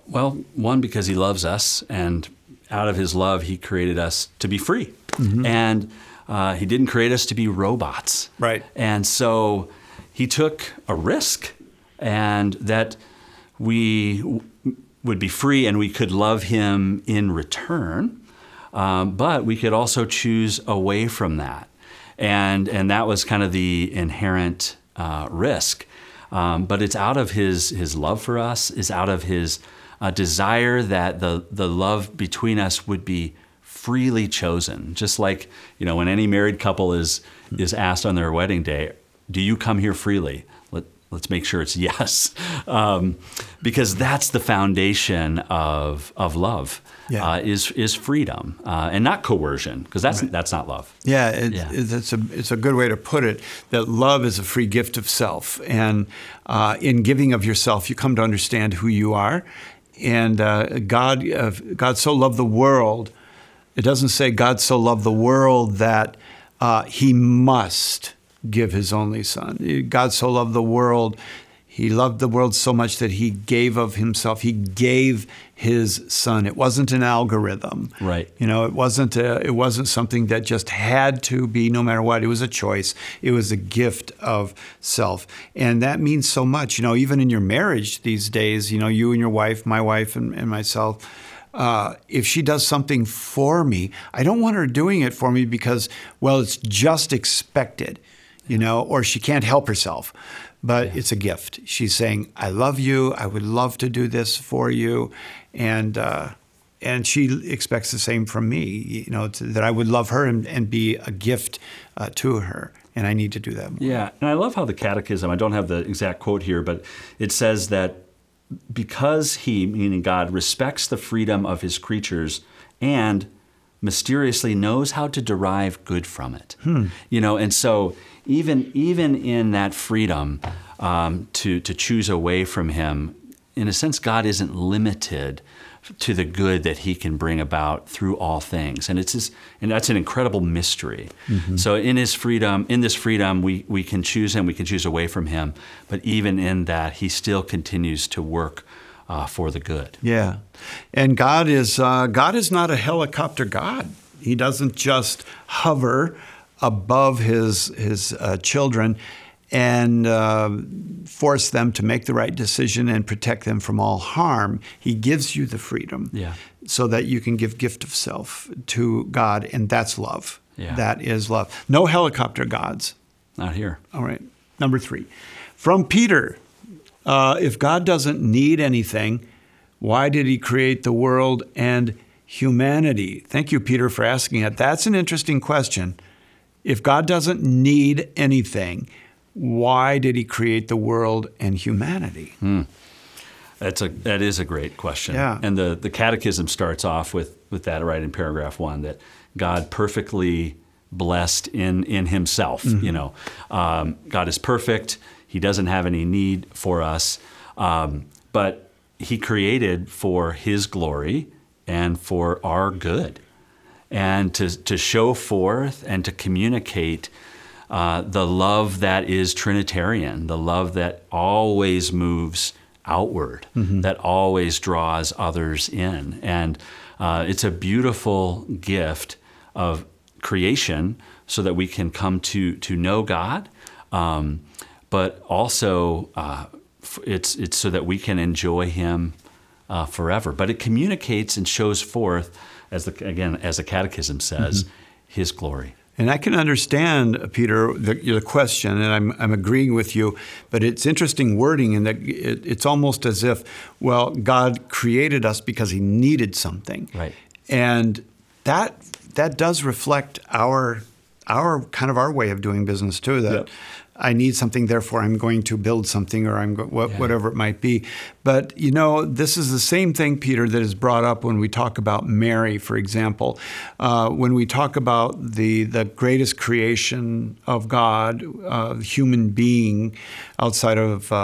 Well, one because he loves us, and out of his love, he created us to be free, and uh, he didn't create us to be robots. Right. And so he took a risk, and that we w- would be free, and we could love him in return. Um, but we could also choose away from that, and and that was kind of the inherent uh, risk. Um, but it's out of his his love for us, is out of his uh, desire that the the love between us would be freely chosen. Just like you know, when any married couple is is asked on their wedding day, "Do you come here freely?" Let, Let's make sure it's yes, um, because that's the foundation of of love. Yeah. Uh, is is freedom uh, and not coercion, because that's that's not love. Yeah, it, Yeah. it's a it's a good way to put it. That love is a free gift of self, and uh, in giving of yourself, you come to understand who you are. And uh, God, uh, God so loved the world. It doesn't say God so loved the world that uh, He must give His only Son. God so loved the world. He loved the world so much that he gave of himself. He gave his son. It wasn't an algorithm. Right. You know, it wasn't a, it wasn't something that just had to be no matter what. It was a choice. It was a gift of self, and that means so much. You know, even in your marriage these days, you know, you and your wife, my wife, and, and myself. Uh, if she does something for me, I don't want her doing it for me because, well, it's just expected, you know, or she can't help herself. But it's a gift. She's saying, "I love you. I would love to do this for you," and uh, and she expects the same from me. You know, to, that I would love her and, and be a gift uh, to her, and I need to do that. More. Yeah, and I love how the Catechism, I don't have the exact quote here, but it says that because he, meaning God, respects the freedom of his creatures and mysteriously knows how to derive good from it. You know, and so even even in that freedom um, to to choose away from him, in a sense, God isn't limited to the good that he can bring about through all things. And it's just, and that's an incredible mystery. So in his freedom in this freedom we, we can choose him we can choose away from him. But even in that he still continues to work uh, for the good. Yeah, and God is uh, God is not a helicopter God. He doesn't just hover above his his uh, children and uh, force them to make the right decision and protect them from all harm. He gives you the freedom Yeah. so that you can give gift of self to God, and that's love. Yeah. That is love. No helicopter gods. Not here. All right. Number three, from Peter. Uh, if God doesn't need anything, why did he create the world and humanity? Thank you, Peter, for asking that. That's an interesting question. If God doesn't need anything, why did he create the world and humanity? That's a that is a great question. Yeah. And the the catechism starts off with with that right in paragraph one that God perfectly blessed in in Himself. You know, um, God is perfect. He doesn't have any need for us, um, but He created for His glory and for our good, and to to show forth and to communicate uh, the love that is Trinitarian, the love that always moves outward, that always draws others in. And uh, it's a beautiful gift of creation so that we can come to, to know God, um, but also uh, it's, it's so that we can enjoy Him uh, forever. But it communicates and shows forth, as the, again, as the Catechism says, His glory. And I can understand, uh, Peter, the, the question, and I'm, I'm agreeing with you, but it's interesting wording in that it, it's almost as if, well, God created us because He needed something. Right. And that that does reflect our our kind of our way of doing business too. That Yep. I need something, therefore I'm going to build something, or I'm go- what, Yeah. whatever it might be. But you know, this is the same thing, Peter, that is brought up when we talk about Mary, for example. Uh, when we talk about the the greatest creation of God, uh, human being outside of uh,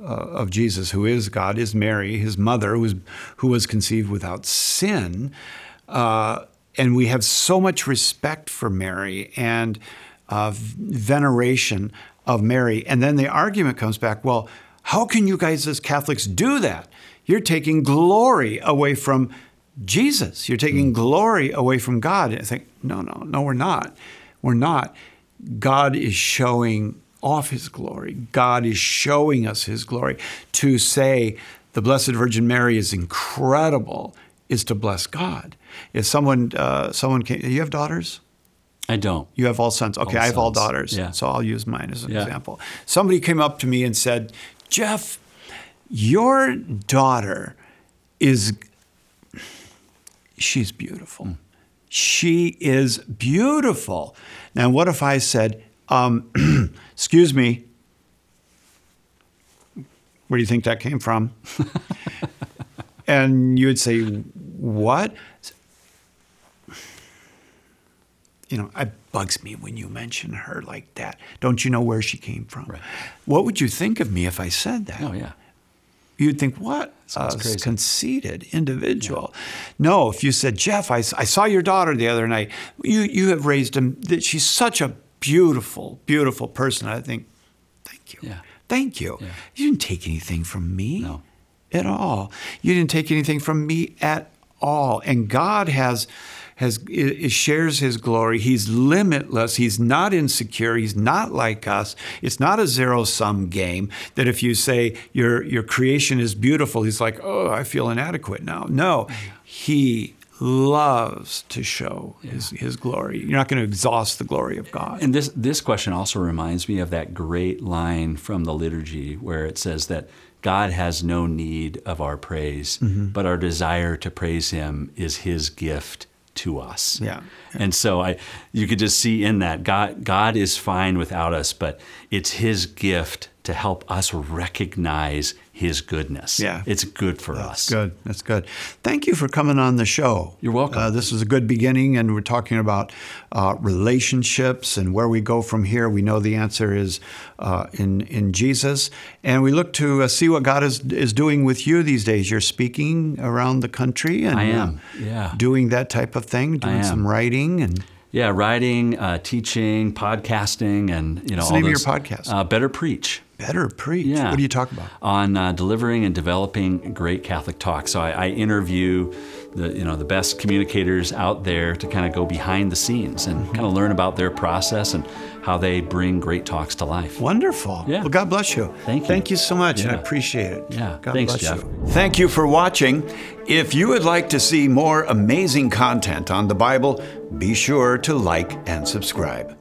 uh, of Jesus, who is God, is Mary, His mother, who was who was conceived without sin. Uh, and we have so much respect for Mary and uh, veneration of Mary. And then the argument comes back well, how can you guys as Catholics do that? You're taking glory away from Jesus. You're taking glory away from God. And I think, no, no, no, we're not. We're not. God is showing off his glory. God is showing us his glory. To say the Blessed Virgin Mary is incredible is to bless God. If someone, uh, someone came, you have daughters? I don't. You have all sons. Okay, All I have all daughters. Yeah. So I'll use mine as an Yeah. example. Somebody came up to me and said, Jeff, your daughter is, she's beautiful. She is beautiful. Now, what if I said, um, excuse me, where do you think that came from? and you would say, what? You know, it bugs me when you mention her like that. Don't you know where she came from? Right. What would you think of me if I said that? Oh yeah. You'd think, what Sounds a crazy. conceited individual. No, if you said, Jeff, I, I saw your daughter the other night. You, you have raised him. That she's such a beautiful, beautiful person. I think, thank you. Yeah. Thank you. Yeah. You didn't take anything from me No. at all. You didn't take anything from me at all. And God has has i- i- shares his glory. He's limitless. He's not insecure. He's not like us. It's not a zero sum game that if you say your your creation is beautiful, he's like, "Oh, I feel inadequate now." No. He loves to show his, his glory. You're not going to exhaust the glory of God. And this this question also reminds me of that great line from the liturgy where it says that God has no need of our praise, Mm-hmm. but our desire to praise Him is His gift to us. Yeah. And so I, you could just see in that God God is fine without us, but it's His gift to help us recognize His goodness. Yeah. it's good for us. Good. That's good. Thank you for coming on the show. You're welcome. Uh, this is a good beginning, and we're talking about uh, relationships and where we go from here. We know the answer is uh, in in Jesus, and we look to uh, see what God is is doing with you these days. You're speaking around the country, and I uh, am. Yeah. doing that type of thing, doing some writing, and Yeah, writing, uh, teaching, podcasting, and you know What's all the name of your podcast? Uh, Better Preach. Better preach. Yeah. What do you talk about? On uh, delivering and developing great Catholic talk. So I, I interview the you know the best communicators out there to kind of go behind the scenes and Mm-hmm. kind of learn about their process and how they bring great talks to life. Wonderful. Yeah. Well, God bless you. Thank you. Thank you so much. and I appreciate it. Yeah. God Thanks, bless Jeff. you. Thank you for watching. If you would like to see more amazing content on the Bible, be sure to like and subscribe.